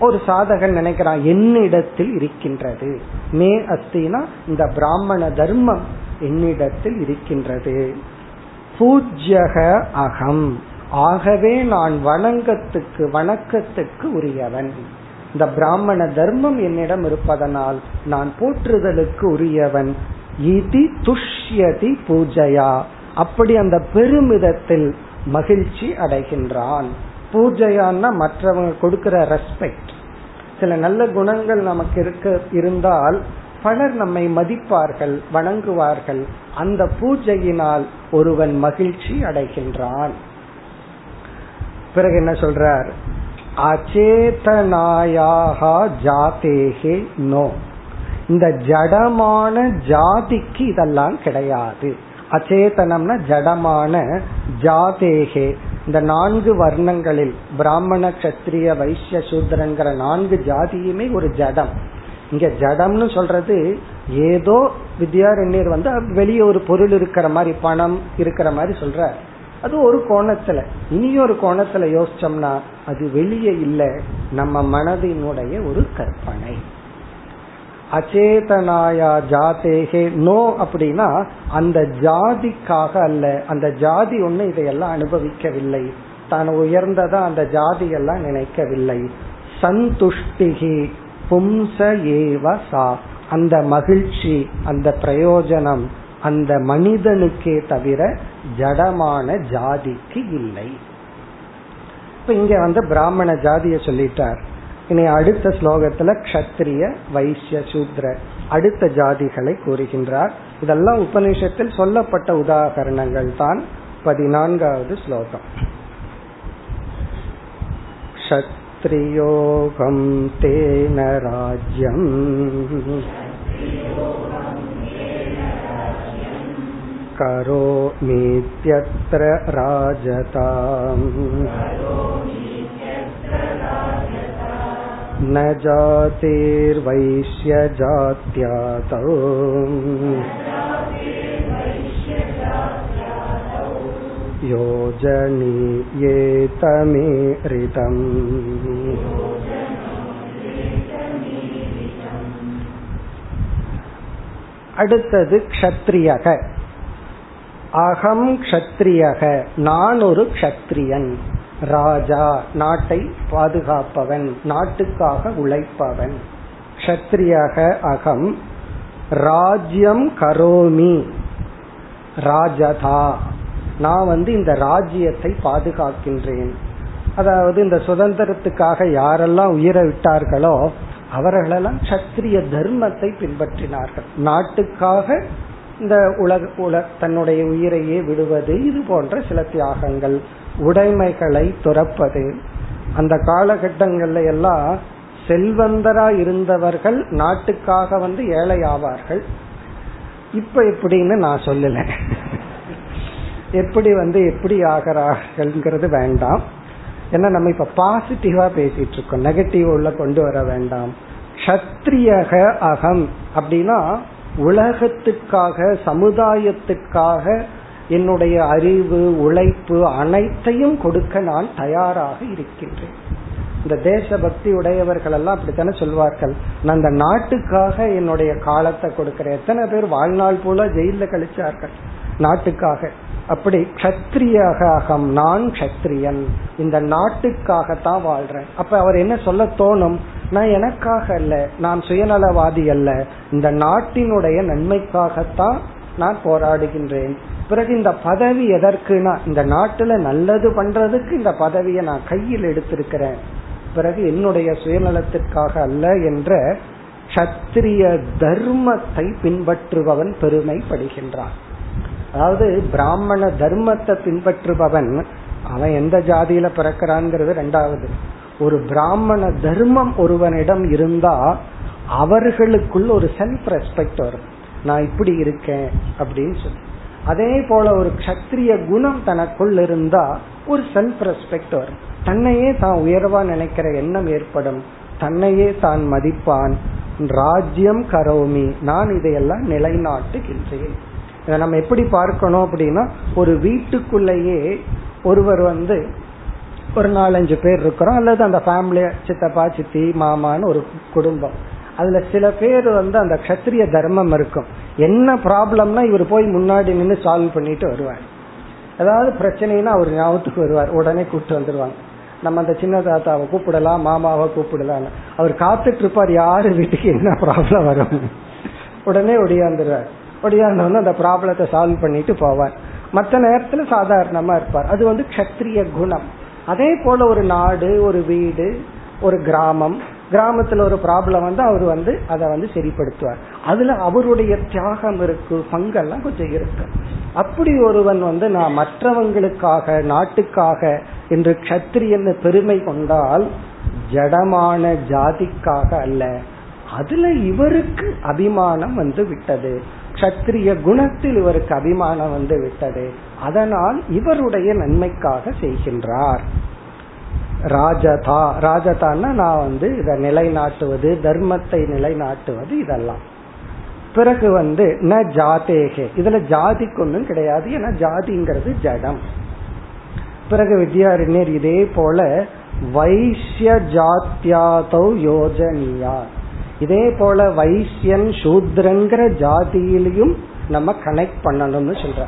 ஒரு சாதகன் நினைக்கிறான் என்னிடத்தில் இருக்கின்றது. மே அஸ்தினா இந்த பிராமண தர்மம் என்னிடத்தில் இருக்கின்றது. பூஜ்யக அகம். ஆகவே நான் வணங்கத்துக்கு வணக்கத்துக்கு உரியவன். இந்த பிராமண தர்மம் என்னிடம் இருப்பதனால் நான் போற்றுதலுக்கு உரியவன். இதி துஷ்யதி பூஜையா. அப்படி அந்த பெருமிதத்தில் மகிழ்ச்சி அடைகின்றான். பூஜையான்னா மற்றவங்க கொடுக்கிற ரெஸ்பெக்ட் சில நல்ல குணங்கள் நமக்கு இருக்க இருந்தால் பலர் நம்மை மதிப்பார்கள் வணங்குவார்கள். அந்த பூஜையினால் ஒருவன் மகிழ்ச்சி அடைகின்றான். பிறகு என்ன சொல்றார்? அச்சேதனாயாகா ஜாதேகே நோ. இந்த ஜடமான ஜாதிக்கு இதெல்லாம் கிடையாது. அச்சேதனம்னா ஜடமான ஜாதேகே. இந்த நான்கு வர்ணங்களில் பிராமண கத்திரிய வைசிய சூத்திரங்கிற நான்கு ஜாதியுமே ஒரு ஜடம். இங்க ஜடம்னு சொல்றது ஏதோ வித்யாரண்யர் வந்து வெளியே ஒரு பொருள் இருக்கிற மாதிரி பணம் இருக்கிற மாதிரி சொல்ற அது ஒரு கோணத்துல. இனி ஒரு கோணத்துல யோசிச்சோம்னா அது வெளியே இல்லை. நம்ம மனதினுடைய ஒரு கற்பனை. அச்சேதனாயா ஜாதேகே நோ அப்படின்னா அந்த ஜாதிக்காக அல்ல. அந்த ஜாதி ஒண்ணு இதையெல்லாம் அனுபவிக்கவில்லை. தான் உயர்ந்ததா அந்த ஜாதி எல்லாம் நினைக்கவில்லை. சந்துஷ்டிகி பும்ச ஏவ சா. அந்த மகிழ்ச்சி அந்த பிரயோஜனம் அந்த மனிதனுக்கே தவிர ஜடமான ஜாதிக்கு இல்லை. இப்ப இங்க வந்து பிராமண ஜாதிய சொல்லிட்டார். இனி அடுத்த ஸ்லோகத்துல கஷத்திரிய வைசிய சூத்ர அடுத்த ஜாதிகளை கூறுகின்றார் இதெல்லாம் உபநிஷத்தில் சொல்லப்பட்ட உதாகரணங்கள் தான் பதினான்காவது ஸ்லோகம் क्षत्रियोगं तेन राज्यम् करोमीत्यत्र राजताम् न जातिर्वैश्यजात्यातौ योजनीयेतमेरितम् அடுத்தது க்ஷத்ரியக அகம் க்ஷத்ரியக நான் ஒரு க்ஷத்ரியன் ராஜா நாட்டை பாதுகாப்பவன் நாட்டுக்காக உழைப்பவன். க்ஷத்ரியக அகம் ராஜ்யம் கரோமி ராஜதா. நான் வந்து இந்த ராஜ்யத்தை பாதுகாக்கின்றேன். அதாவது இந்த சுதந்திரத்துக்காக யாரெல்லாம் உயிரை விட்டார்களோ அவர்களெல்லாம் சத்திரிய தர்மத்தை பின்பற்றினார்கள். நாட்டுக்காக இந்த உலக உல தன்னுடைய உயிரையே விடுவது இது போன்ற சில தியாகங்கள். உடைமைகளை துறப்பது. அந்த காலகட்டங்கள்ல எல்லாம் செல்வந்தரா இருந்தவர்கள் நாட்டுக்காக வந்து ஏழை ஆவார்கள் இப்ப எப்படின்னு நான் சொல்லல. எப்படி வந்து எப்படி ஆகிறார்கள்ங்கிறது வேண்டாம். ஏன்னா நம்ம இப்ப பாசிட்டிவா பேசிட்டு இருக்கோம். நெகட்டிவ் உள்ள கொண்டு வர வேண்டாம். சத்திரியக அகம் அப்படின்னா உலகத்துக்காக சமுதாயத்துக்காக என்னுடைய அறிவு உழைப்பு அனைத்தையும் கொடுக்க நான் தயாராக இருக்கின்றேன். இந்த தேசபக்தி உடையவர்கள் எல்லாம் அப்படித்தானே சொல்வார்கள். நான் இந்த நாட்டுக்காக என்னுடைய காலத்தை கொடுக்கிறேன். எத்தனை பேர் வாழ்நாள் போல ஜெயில கழிச்சார்கள்? நாட்டுக்காக. அப்படி கத்திரியாக நான் கத்திரியன் இந்த நாட்டுக்காகத்தான் வாழ்றேன். அப்ப அவர் என்ன சொல்ல தோணும்? நான் எனக்காக அல்ல நான் சுயநலவாதி அல்ல. இந்த நாட்டினுடைய நன்மைக்காகத்தான் நான் போராடுகின்றேன். பிறகு இந்த பதவி எதற்குனா இந்த நாட்டுல நல்லது பண்றதுக்கு இந்த பதவியை நான் கையில் எடுத்திருக்கிறேன். பிறகு என்னுடைய சுயநலத்திற்காக அல்ல என்ற சத்திரிய தர்மத்தை பின்பற்றுபவன் பெருமைப்படுகின்றான். அதாவது பிராமண தர்மத்தை பின்பற்றுபவன் அவன் எந்த ஜாதியில பிறக்கிறான்ங்கிறது ரெண்டாவது. ஒரு பிராமண தர்மம் ஒருவனிடம் இருந்தா அவர்களுக்குள் ஒரு செல்ஃப் ரெஸ்பெக்ட் வரும். நான் இப்படி இருக்கேன் அப்படின்னு சொல்லி. அதே போல ஒரு கத்திரிய குணம் தனக்குள் இருந்தா ஒரு செல்ஃப் ரெஸ்பெக்ட் வரும். தன்னையே தான் உயர்வா நினைக்கிற எண்ணம் ஏற்படும். தன்னையே தான் மதிப்பான். ராஜ்யம் கரோமி. நான் இதையெல்லாம் நிலைநாட்டுகின்றேன். இதை நம்ம எப்படி பார்க்கணும் அப்படின்னா ஒரு வீட்டுக்குள்ளேயே ஒருவர் வந்து ஒரு நாலஞ்சு பேர் இருக்கிறோம். அல்லது அந்த ஃபேமிலி சித்தப்பா சித்தி மாமான்னு ஒரு குடும்பம். அதுல சில பேர் வந்து அந்த கத்திரிய தர்மம் இருக்கும். என்ன ப்ராப்ளம்னா இவர் போய் முன்னாடி நின்று சால்வ் பண்ணிட்டு வருவார். ஏதாவது பிரச்சனைனா அவர் ஞாபகத்துக்கு வருவார். உடனே கூப்பிட்டு வந்துருவாங்க. நம்ம அந்த சின்ன தாத்தாவை கூப்பிடலாம் மாமாவை கூப்பிடலாம் அவர் காத்துட்டு இருப்பார் யாரு வீட்டுக்கு என்ன ப்ராப்ளம் வரும்? உடனே ஒடியாந்துருவார். ஒடியாந்தவொன்னு அந்த ப்ராப்ளத்தை சால்வ் பண்ணிட்டு போவார். மற்ற நேரத்துல சாதாரணமா இருப்பார். அது வந்து கத்திரிய குணம். அதே போல ஒரு நாடு ஒரு வீடு ஒரு கிராமம் கிராமத்துல ஒரு ப்ராப்ளம் வந்து அவர் வந்து அதை வந்து சரிப்படுத்துவார். அதுல அவருடைய தியாகம் இருக்கு பங்கெல்லாம் கொஞ்சம் இருக்கு. அப்படி ஒருவன் வந்து நான் மற்றவங்களுக்காக நாட்டுக்காக என்று கத்திரியன்னு பெருமை கொண்டால் ஜடமான ஜாதிக்காக அல்ல. அதுல இவருக்கு அபிமானம் வந்து விட்டது. கத்திரிய குணத்தில் இவருக்கு அபிமானம் வந்து விட்டது. அதனால் இவருடைய நன்மைக்காக செய்கின்றார். ராஜதா ராஜதான்னா நான் வந்து இதை நிலைநாட்டுவது தர்மத்தை நிலைநாட்டுவது இதெல்லாம். பிறகு வந்து ந ஜாதேகே. இதுல ஜாதிக்கு ஒன்றும் கிடையாது ஏன்னா ஜாதிங்கிறது ஜடம். பிறகு வித்யாரண்யர் இதே போல வைசிய ஜாத்தியாதோ யோஜனியா. இதே போல வைசியன் சூத்ரங்கிற ஜாதியிலையும் நம்ம கனெக்ட் பண்ணணும்னு சொல்ற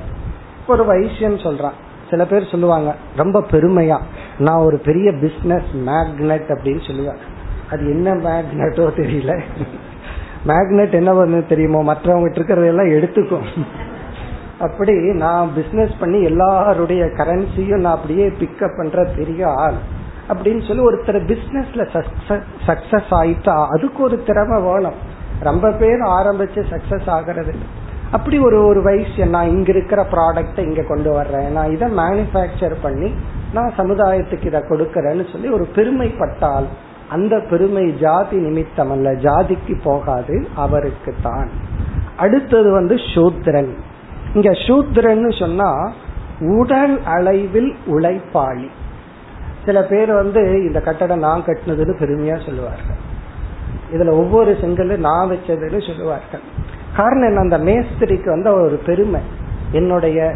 ஒரு வைசியன் சொல்றான் சில பேர் சொல்லுவாங்க ரொம்ப பெருமையா நான் ஒரு பெரிய பிசினஸ் மேக்னெட் அப்படின்னு சொல்லுவாங்க அது என்ன மேக்னெட்டோ தெரியல. மேக்னெட் என்ன பண்ணு தெரியுமோ மற்றவங்க இருக்கிறதெல்லாம் எடுத்துக்கும். அப்படி நான் பிசினஸ் பண்ணி எல்லாருடைய கரன்சியும் நான் அப்படியே பிக்கப் பண்ற பெரிய ஆள் அப்படின்னு சொல்லி ஒருத்தர் பிசினஸ்ல சக்சஸ் ஆயிட்டா அதுக்கு ஒரு திறமை வேணும். ரொம்ப பேர் ஆரம்பிச்சு சக்சஸ் ஆகிறது. அப்படி ஒரு ஒரு வயசு நான் இங்க இருக்கிற ப்ராடக்ட இங்க கொண்டு வர்றேன். நான் இதை மேனுபேக்சர் பண்ணி நான் சமுதாயத்துக்கு இதை கொடுக்கறேன்னு சொல்லி ஒரு பெருமைப்பட்டால் அந்த பெருமை ஜாதி நிமித்தம் அல்ல ஜாதிக்கு போகாது அவருக்கு தான். அடுத்தது வந்து சூத்ரன். இங்க சூத்ரன்னு சொன்னா உடல் அளவில் உழைப்பாளி. சில பேர் வந்து இந்த கட்டடம் நான் கட்டினதுன்னு பெருமையா சொல்லுவார்கள். இதுல ஒவ்வொரு செங்கல் நான் வச்சதுன்னு சொல்லுவார்கள். காரணம் என்ன? அந்த மேஸ்திரிக்கு வந்து ஒரு பெருமை. என்னுடைய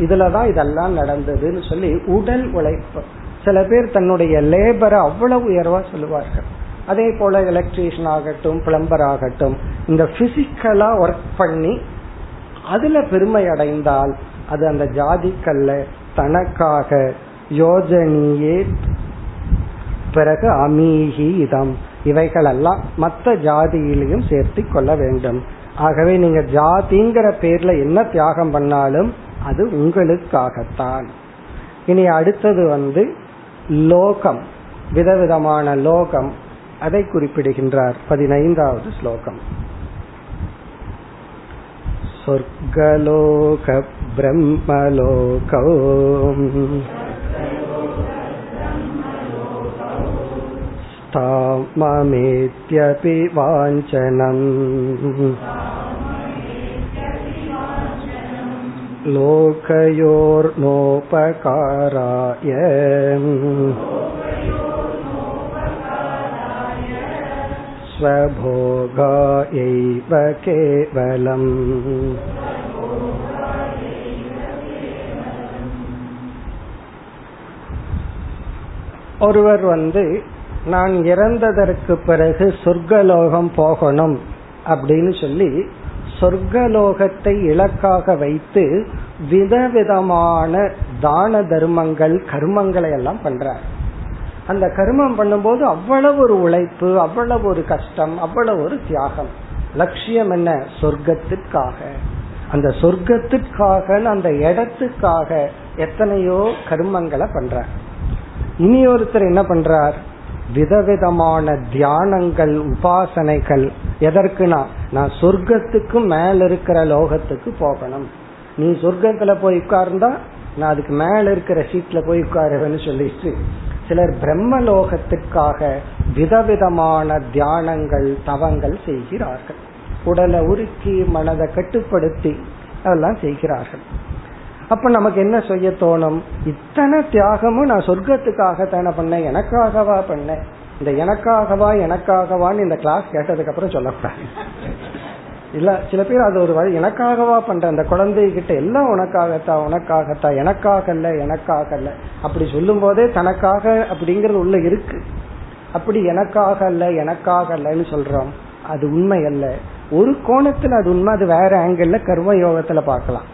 இதுலதான் இதெல்லாம் நடந்ததுன்னு சொல்லி உடல் உழைப்பு. சில பேர் தன்னுடைய லேபரை அவ்வளவு உயர்வா சொல்லுவார்கள். அதே போல எலக்ட்ரீஷியன் ஆகட்டும் பிளம்பர் ஆகட்டும் இந்த பிசிக்கலா ஒர்க் பண்ணி அதுல பெருமை அடைந்தால் அது அந்த ஜாதிக்கல்ல தனக்காக யோஜனியே பிறகு அமீகி இதம். இவைகளெல்லாம் மற்ற ஜாதியிலையும் சேர்த்து கொள்ள வேண்டும். ஆகவே நீங்க ஜாதிங்கிற பேர்ல என்ன தியாகம் பண்ணாலும் அது உங்களுக்காகத்தான். இனி அடுத்தது வந்து லோகம் விதவிதமான லோகம். அதை குறிப்பிடுகின்றார் பதினைந்தாவது ஸ்லோகம். சொர்க்கலோக பிரம்மலோகோ स्थाममेत्यपि वाञ्छनम् लोकयोर्नोपकाराय स्वभोगायैव केवलम् ஒருவர் வந்து நான் இறந்ததற்கு பிறகு சொர்க்கலோகம் போகணும் அப்படின்னு சொல்லி சொர்க்கலோகத்தை இலக்காக வைத்து விதவிதமான தான தர்மங்கள் கர்மங்களை எல்லாம் பண்றார். அந்த கர்மம் பண்ணும்போது அவ்வளவு ஒரு உழைப்பு அவ்வளவு ஒரு கஷ்டம் அவ்வளவு ஒரு தியாகம். லட்சியம் என்ன? சொர்க்கத்திற்காக. அந்த சொர்க்கத்திற்காக அந்த இடத்துக்காக எத்தனையோ கர்மங்களை பண்றார். இனி ஒருத்தர் என்ன பண்றார்? விதவிதமான தியானங்கள் உபாசனைகள் எதற்குனா நான் சொர்க்கத்துக்கு மேல இருக்கிற லோகத்துக்கு போகணும். நீ சொர்க்கத்துல போய் உட்கார்ந்தா நான் அதுக்கு மேல இருக்கிற சீட்ல போய் உட்காருவேன்னு சொல்லிட்டு சிலர் பிரம்ம லோகத்துக்காக விதவிதமான தியானங்கள் தவங்கள் செய்கிறார்கள். உடலை உருக்கி மனதை கட்டுப்படுத்தி அதெல்லாம் செய்கிறார்கள். அப்ப நமக்கு என்ன செய்ய தோணும்? இத்தனை தியாகமும் நான் சொர்க்கத்துக்காக தானே பண்ணேன் எனக்காகவா பண்ணேன்? இந்த எனக்காகவா எனக்காகவான்னு இந்த கிளாஸ் கேட்டதுக்கு அப்புறம் சொல்லக்கூடாது. இல்ல சில பேர் அது ஒரு வழி எனக்காகவா பண்ற அந்த குழந்தைகிட்ட எல்லாம் உனக்காகத்தா உனக்காகத்தா எனக்காகல்ல எனக்காகல்ல அப்படி சொல்லும் போதே தனக்காக அப்படிங்கறது உள்ள இருக்கு. அப்படி எனக்காக அல்ல எனக்காக அல்லன்னு சொல்றோம். அது உண்மை அல்ல. ஒரு கோணத்துல அது உண்மை அது வேற ஆங்கிள் கர்ம யோகத்துல பார்க்கலாம்.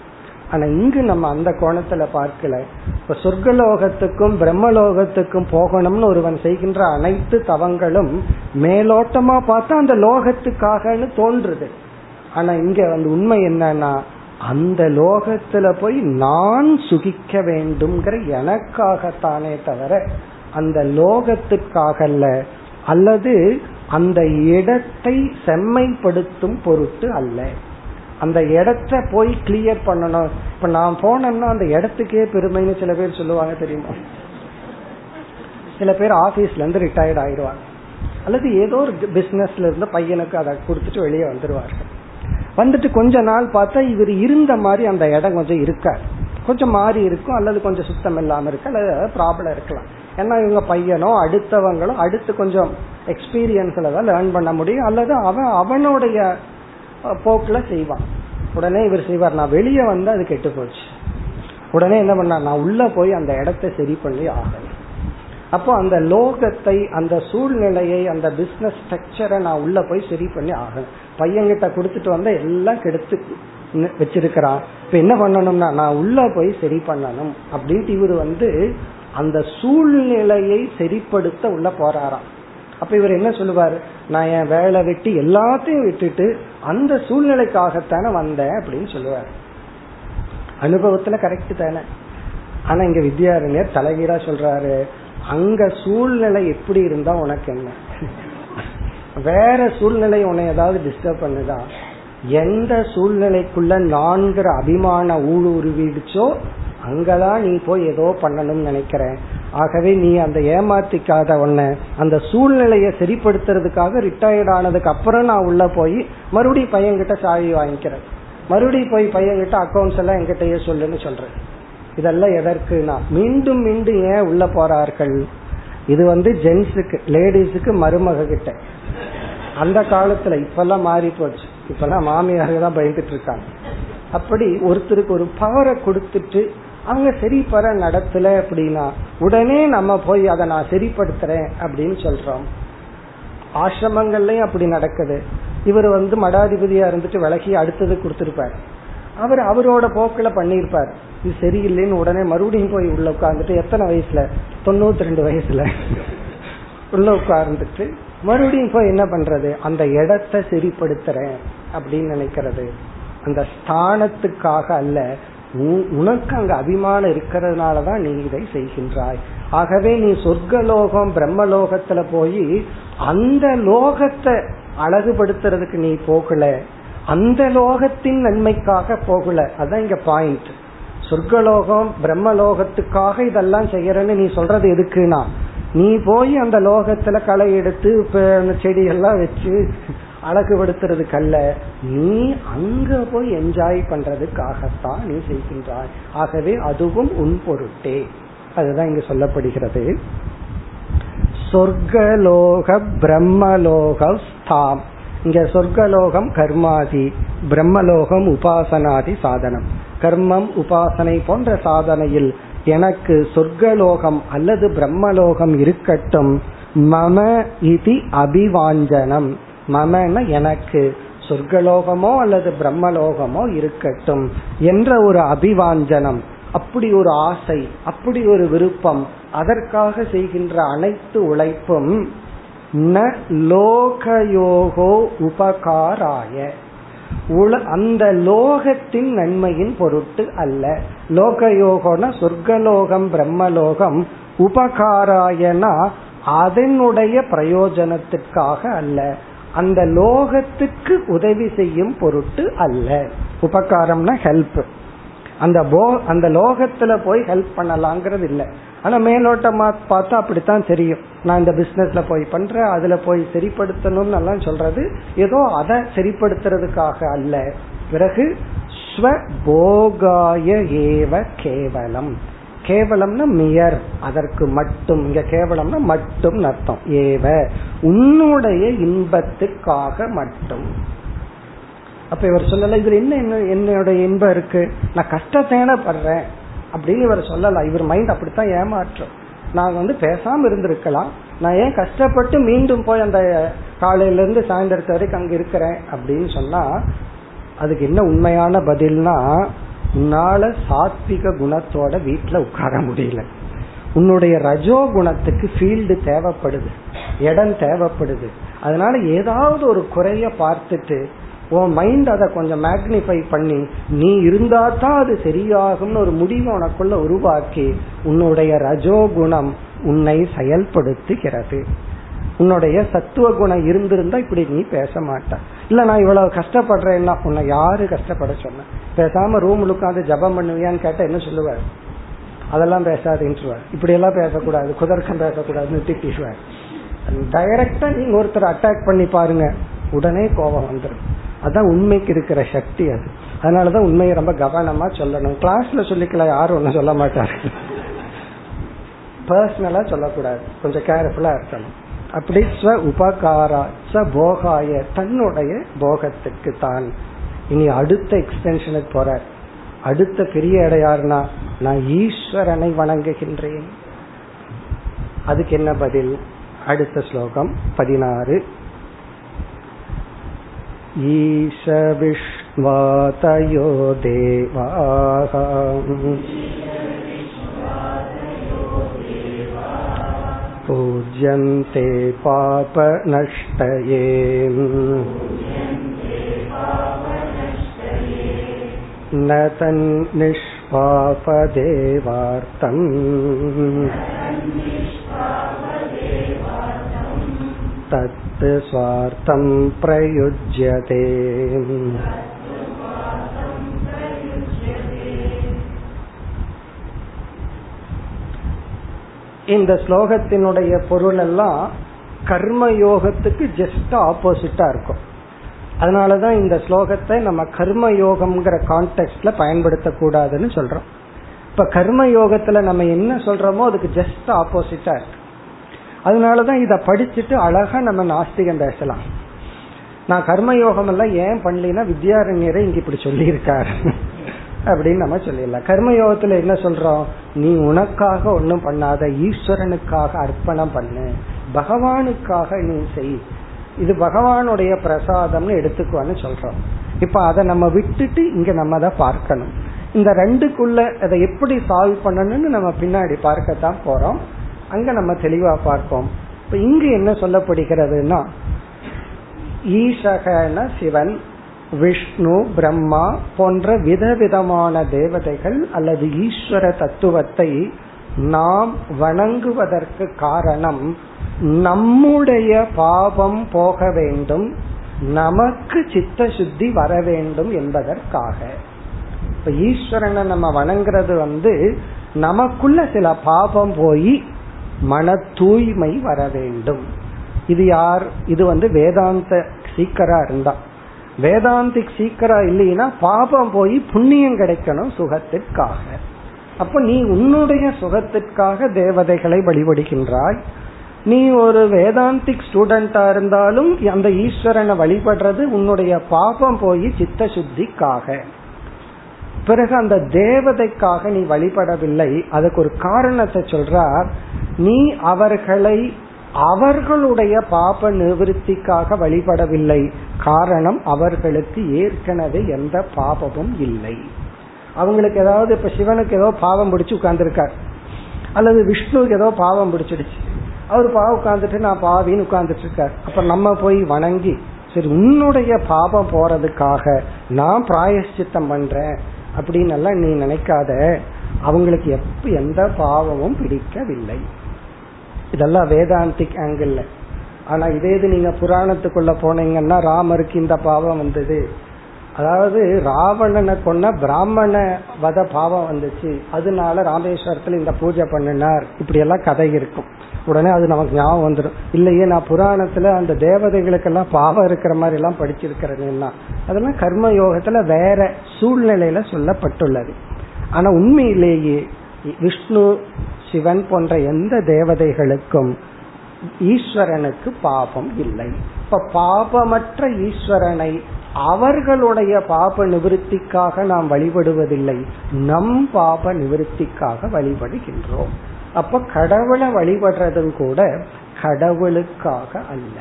ஆனா இங்கு நம்ம அந்த கோணத்துல பார்க்கல. இப்ப சொர்க்கலோகத்துக்கும் பிரம்மலோகத்துக்கும் போகணும்னு ஒருவன் செய்கின்ற அனைத்து தவங்களும் மேலோட்டமா பார்த்தா அந்த லோகத்துக்காகன்னு தோன்றுது. ஆனா இங்க வந்து உண்மை என்னன்னா அந்த லோகத்துல போய் நான் சுகிக்க வேண்டும்ங்கிற எனக்காகத்தானே தவிர அந்த லோகத்துக்காகல்ல அல்லது அந்த இடத்தை செம்மைப்படுத்தும் பொருட்டு அல்ல. அந்த இடத்த போய் கிளியர் பண்ணணும். இப்ப நான் போனேன்னா அந்த இடத்துக்கே பெருமைன்னு சில பேர் சொல்லுவாங்க தெரியுமா? சில பேர் ஆபீஸ்ல இருந்து ரிட்டையர்ட் ஆயிடுவாங்க. அல்லது ஏதோ ஒரு பிசினஸ்ல இருந்து பையனுக்கு அதை கொடுத்துட்டு வெளியே வந்துருவார்கள் வந்துட்டு கொஞ்ச நாள் பார்த்தா இவர் இருந்த மாதிரி அந்த இடம் கொஞ்சம் இருக்காது. கொஞ்சம் மாறி இருக்கும் அல்லது கொஞ்சம் சுத்தம் இல்லாம இருக்கு அல்லது ப்ராப்ளம் இருக்கலாம். ஏன்னா இவங்க பையனோ அடுத்தவங்களோ அடுத்து கொஞ்சம் எக்ஸ்பீரியன்ஸ்ல தான் லேர்ன் பண்ண முடியும். அல்லது அவன் அவனுடைய போக்குல செய்வான். உடனே இவர் செய்வார். நான் வெளியே வந்து அது கெட்டு போச்சு. உடனே என்ன பண்ணா நான் உள்ள போய் அந்த இடத்தை சரி பண்ணி ஆகணும். அப்போ அந்த லோகத்தை அந்த சூழ்நிலையை அந்த பிசினஸ் ஸ்ட்ரக்சரை நான் உள்ள போய் சரி பண்ணி ஆகணும். பையன்கிட்ட கொடுத்துட்டு வந்தா எல்லாம் கெடுத்து வச்சிருக்கிறான். இப்ப என்ன பண்ணணும்னா நான் உள்ள போய் சரி பண்ணணும். அப்படின்ட்டு இவர் வந்து அந்த சூழ்நிலையை சரிப்படுத்த உள்ள போறாராம். அப்ப இவர் என்ன சொல்லுவாரு? நான் என் வேலை வெட்டி எல்லாத்தையும் விட்டுட்டு அந்த சூழ்நிலைக்காகத்தானே வந்தேன் அப்படின்னு சொல்லுவார். அனுபவத்துல கரெக்ட் தானே. ஆனா இங்க வித்யாரண்யர் தலைகீரா சொல்றாரு அங்க சூழ்நிலை எப்படி இருந்தா உனக்கு என்ன? வேற சூழ்நிலை உன்னை ஏதாவது டிஸ்டர்ப் பண்ணுதா? எந்த சூழ்நிலைக்குள்ள நான்கிற அபிமான ஊடுருவிடுச்சோ அங்கதான் நீ போய் ஏதோ பண்ணணும்னு நினைக்கிறேன். ஆகவே நீ அந்த ஏமாத்திக்காத உன்ன அந்த சூழ்நிலையை சரிப்படுத்துறதுக்காக ரிட்டையர்ட் ஆனதுக்கு அப்புறம் நான் உள்ள போய் மறுபடியும் பையன்கிட்ட சாவி வாங்கிக்கிறேன். மறுபடியும் போய் பையன்கிட்ட அக்கௌண்ட்ஸ் எல்லாம் எங்கிட்டயே சொல்லுன்னு சொல்றேன். இதெல்லாம் எதற்குனா மீண்டும் மீண்டும் ஏன் உள்ள போறார்கள்? இது வந்து ஜென்ஸுக்கு லேடிஸுக்கு மருமக கிட்ட அந்த காலத்துல இப்பெல்லாம் மாறி போச்சு. இப்பெல்லாம் மாமியாக தான் பயந்துட்டு இருக்காங்க. அப்படி ஒருத்தருக்கு ஒரு பவரை கொடுத்துட்டு அவங்க சரிப்பற நடத்தல அப்படின்னா உடனே நம்ம போய் அதை நான் சரிப்படுத்துறேன் அப்படின்னு சொல்றோம். ஆசிரமங்கள்லயும் அப்படி நடக்குது. இவர் வந்து மடாதிபதியா இருந்துட்டு விலகி அடுத்தது கொடுத்திருப்பார். அவர் அவரோட போக்குல பண்ணியிருப்பார். இது சரியில்லைன்னு உடனே மறுபடியும் போய் உள்ள உட்கார்ந்துட்டு எத்தனை வயசுல? தொண்ணூத்தி ரெண்டு வயசுல. உள்ள உட்கார்ந்துட்டு மறுபடியும் போய் என்ன பண்றது? அந்த இடத்தை சரிப்படுத்துறேன் அப்படின்னு நினைக்கிறது. அந்த ஸ்தானத்துக்காக அல்ல உனக்கு அங்க அபிமானம் இருக்கிறதுனாலதான் நீ இதை செய்கின்றாய். ஆகவே நீ சொர்க்கலோகம் பிரம்மலோகத்துல போய் அந்த லோகத்தை அழகுபடுத்துறதுக்கு நீ போகல. அந்த லோகத்தின் நன்மைக்காக போகல. அதான் இங்க பாயிண்ட் சொர்க்கலோகம் பிரம்மலோகத்துக்காக இதெல்லாம் செய்யறன்னு நீ சொல்றது எதுக்குன்னா நீ போய் அந்த லோகத்துல களை எடுத்து செடி எல்லாம் வச்சு அழகுபடுத்துறதுக்கு அல்ல நீ அங்க போய் என்ஜாய் பண்றதுக்காகத்தான் நீ செய்கின்றாய். ஆகவே அதுவும் உன் பொருட்டே. அதுதான் இங்கு சொல்லப்படுகிறது. சொர்க்கலோக பிரம்மலோக ஸ்தாம் இங்க சொர்க்கலோகம் கர்மாதி பிரம்மலோகம் உபாசனாதி சாதனம். கர்மம் உபாசனை போன்ற சாதனையில் எனக்கு சொர்க்கலோகம் அல்லது பிரம்மலோகம் இருக்கட்டும் மம இதி அபிவாஞ்சனம். மமன எனக்கு சொர்க்கலோகமோ அல்லது பிரம்மலோகமோ இருக்கட்டும் என்ற ஒரு அபிவாஞ்சனம். அப்படி ஒரு ஆசை அப்படி ஒரு விருப்பம் அதற்காக செய்கின்ற அனைத்து உழைப்பும் ந லோகயோகோ உபகாராய. அந்த லோகத்தின் நன்மையின் பொருட்டு அல்ல. லோகயோகம்னா சொர்க்கலோகம் பிரம்மலோகம் உபகாராயனா அதனுடைய பிரயோஜனத்திற்காக அல்ல. அந்த லோகத்துக்கு உதவி செய்யும் பொருட்டு அல்ல. உபகாரம்னா ஹெல்ப் அந்த போ அந்த லோகத்துல போய் ஹெல்ப் பண்ணலாங்கிறது இல்லை. ஆனா மேலோட்டமா பார்த்தா அப்படித்தான் தெரியும். நான் இந்த பிசினஸ்ல போய் பண்றேன் அதுல போய் சரிப்படுத்தணும்னு எல்லாம் சொல்றது ஏதோ அதை சரிப்படுத்துறதுக்காக அல்ல. பிறகு ஸ்வபோகாய ஏவ கேவலம். கேவலம்னா மியர் அதற்கு மட்டும். இங்க கேவலம்னா மட்டும் அர்த்தம். ஏவ உன்னுடைய இன்பத்துக்காக மட்டும். அப்ப இவர் சொல்லல இதுல என்ன என்னுடைய இன்பம் இருக்கு? நான் கஷ்டத்தேன படுறேன். அப்படின்னு இவர் சொல்லலாம். இவர் மைண்ட் அப்படித்தான் ஏமாற்றம். நான் வந்து பேசாம இருந்திருக்கலாம். நான் ஏன் கஷ்டப்பட்டு மீண்டும் போய் அந்த காலையில இருந்து சாயந்தரத்து வரைக்கும் அங்க இருக்கிறேன் அப்படின்னு சொன்னா அதுக்கு என்ன உண்மையான பதில்னா உன்னால சாத்விக குணத்தோட வீட்டுல உட்கார முடியல. உன்னுடைய ரஜோ குணத்துக்கு ஃபீல்டு தேவைப்படுது. இடம் தேவைப்படுது. அதனால ஏதாவது ஒரு குறைய பார்த்துட்டு உன் மைண்ட் அதை கொஞ்சம் மேக்னிஃபை பண்ணி நீ இருந்தா தான் அது சரியாகும்னு ஒரு முடிவை உனக்குள்ள உருவாக்கி உன்னுடைய ரஜோகுணம் உன்னை செயல்படுத்துகிறது. உன்னுடைய சத்துவ குணம் இருந்திருந்தா இப்படி நீ பேச மாட்ட. இல்ல நான் இவ்வளவு கஷ்டப்படுறேன்னா உன்னை யாரு கஷ்டப்பட சொன்ன? பேசாம ரூம்ல உட்காந்து ஜபம் பண்ணுவியான்னு கேட்ட என்ன சொல்லுவார்? அதெல்லாம் பேசாதுன்னு இப்படி எல்லாம் பேசக்கூடாது குதர்க்கம் பேசக்கூடாதுன்னு திட்டிடுவார் டைரக்டா நீங்க ஒருத்தர் அட்டாக் பண்ணி பாருங்க உடனே கோபம் வந்துடும் அதான் உண்மைக்கு இருக்கிற சக்தி அது. அதனாலதான் உண்மையை ரொம்ப கவனமா சொல்லணும். கிளாஸ்ல சொல்லிக்கலாம் யாரும் ஒன்றும் சொல்ல மாட்டாரு. பர்சனலா சொல்லக்கூடாது. கொஞ்சம் கேர்ஃபுல்லா இருக்கணும். அப்படி ஸ்வ உபகாரா ச போகாய தன்னுடைய போகத்துக்கு தான். இனி அடுத்த எக்ஸ்டென்ஷனுக்கு போற அடுத்த பெரிய இடையாருனா நான் ஈஸ்வரனை வணங்குகின்றேன். அதுக்கு என்ன பதில்? அடுத்த ஸ்லோகம் பதினாறு. ईशविश्वातयो देवाः पूज्यन्ते पापनष्टये न तन्निष्पापदेवार्तम् तत् स्वार्थं प्रयुज्यते இந்த ஸ்லோகத்தினுடைய பொருள் எல்லாம் கர்ம யோகத்துக்கு ஜஸ்ட் ஆப்போசிட்டா இருக்கும் அதனாலதான் இந்த ஸ்லோகத்தை நம்ம கர்ம யோகம்ங்கிற கான்டெக்ட்ல பயன்படுத்தக்கூடாதுன்னு சொல்றோம் இப்ப கர்ம யோகத்துல நம்ம என்ன சொல்றோமோ அதுக்கு ஜஸ்ட் ஆப்போசிட்டா இருக்கு அதனாலதான் இதை படிச்சுட்டு அழகா நம்ம நாஸ்திகம் பேசலாம். நான் கர்மயோகம் எல்லாம் ஏன் பண்ணலாம் வித்யாரண்யரை இங்க இப்படி சொல்லி இருக்காரு அப்படின்னு நம்ம சொல்லிடலாம். கர்மயோகத்துல என்ன சொல்றோம்? நீ உனக்காக ஒன்னும் பண்ணாத ஈஸ்வரனுக்காக அர்ப்பணம் பண்ணு பகவானுக்காக நீ செய். இது பகவானுடைய பிரசாதம்னு எடுத்துக்குவான்னு சொல்றோம். இப்ப அதை நம்ம விட்டுட்டு இங்க நம்ம அதை பார்க்கணும். இந்த ரெண்டுக்குள்ள அதை எப்படி சால்வ் பண்ணணும்னு நம்ம பின்னாடி பார்க்கத்தான் போறோம். அங்க நம்ம தெளிவா பார்ப்போம். இப்ப இங்கு என்ன சொல்லப்படுகிறதுனா ஈசகன சிவன் விஷ்ணு பிரம்மா போன்ற விதவிதமான தேவதைகள் அல்லது ஈஸ்வர தத்துவத்தை நாம் வணங்குவதற்கு காரணம் நம்முடைய பாவம் போக வேண்டும் நமக்கு சித்த சுத்தி வர வேண்டும் என்பதற்காக. இப்ப ஈஸ்வரனை நம்ம வணங்குறது வந்து நமக்குள்ள சில பாபம் போய் மன தூய்மை வர வேண்டும். இது யார்? இது வந்து வேதாந்த சீக்கரா இருந்தா. வேதாந்திக் சீக்கரா இல்லைன்னா பாபம் போய் புண்ணியம் கிடைக்கணும் சுகத்திற்காக. அப்ப நீ உன்னுடைய சுகத்திற்காக தேவதைகளை வழிபடுகின்றாய். நீ ஒரு வேதாந்திக் ஸ்டூடெண்டா இருந்தாலும் அந்த ஈஸ்வரனை வழிபடுறது உன்னுடைய பாபம் போய் சித்த சுத்திக்காக பிறகு அந்த தேவதைக்காக நீ வழிபடவில்லை. அதுக்கு ஒரு காரணத்தை சொல்றார். நீ அவர்களை அவர்களுடைய பாப நிவர்த்திக்காக வழிபடவில்லை. காரணம் அவர்களுக்கு ஏற்கனவே எந்த பாபமும் இல்லை. அவங்களுக்கு ஏதாவது இப்ப சிவனுக்கு ஏதோ பாவம் பிடிச்சு உட்கார்ந்துருக்கார். அல்லது விஷ்ணுவுக்கு ஏதோ பாவம் பிடிச்சிடுச்சு. அவர் பாவம் உட்கார்ந்துட்டு நான் பாவின்னு உட்கார்ந்துட்டு இருக்கார் அப்ப நம்ம போய் வணங்கி சரி உன்னுடைய பாவம் போறதுக்காக நான் பிராயஷ்சித்தம் பண்றேன். அப்படின்னு எல்லாம் நீ நினைக்காத. அவங்களுக்கு எப்ப எந்த பாவமும் பிடிக்கவில்லை. இதெல்லாம் வேதாந்திக் ஆங்கிள் ஆனா இதே இது நீங்க புராணத்துக்குள்ள போனீங்கன்னா ராமருக்கு இந்த பாவம் வந்தது. அதாவது ராவணனை கொன்ன பிராமண வத பாவம் வந்துச்சு. அதனால ராமேஸ்வரத்துல இந்த பூஜை பண்ணினார். இப்படி எல்லாம் கதை இருக்கும். உடனே அது நமக்கு ஞாபகம் வந்துடும் இல்லையே நான் புராணத்துல அந்த தேவதைகளுக்கெல்லாம் பாவம் இருக்கிற மாதிரி எல்லாம் படிச்சிருக்கிறேன்னா. அதெல்லாம் கர்ம யோகத்துல வேற சூழ்நிலையில சொல்லப்பட்டுள்ளது. ஆனா உண்மையிலேயே விஷ்ணு சிவன் போன்ற எந்த தேவதைகளுக்கும் ஈஸ்வரனுக்கு பாபம் இல்லை. இப்ப பாபமற்ற ஈஸ்வரனை அவர்களுடைய பாப நிவிருத்திக்காக நாம் வழிபடுவதில்லை. நம் பாப நிவிருத்திக்காக வழிபடுகின்றோம். அப்ப கடவுளை வழிபடுறதும் கூட கடவுளுக்காக அல்ல.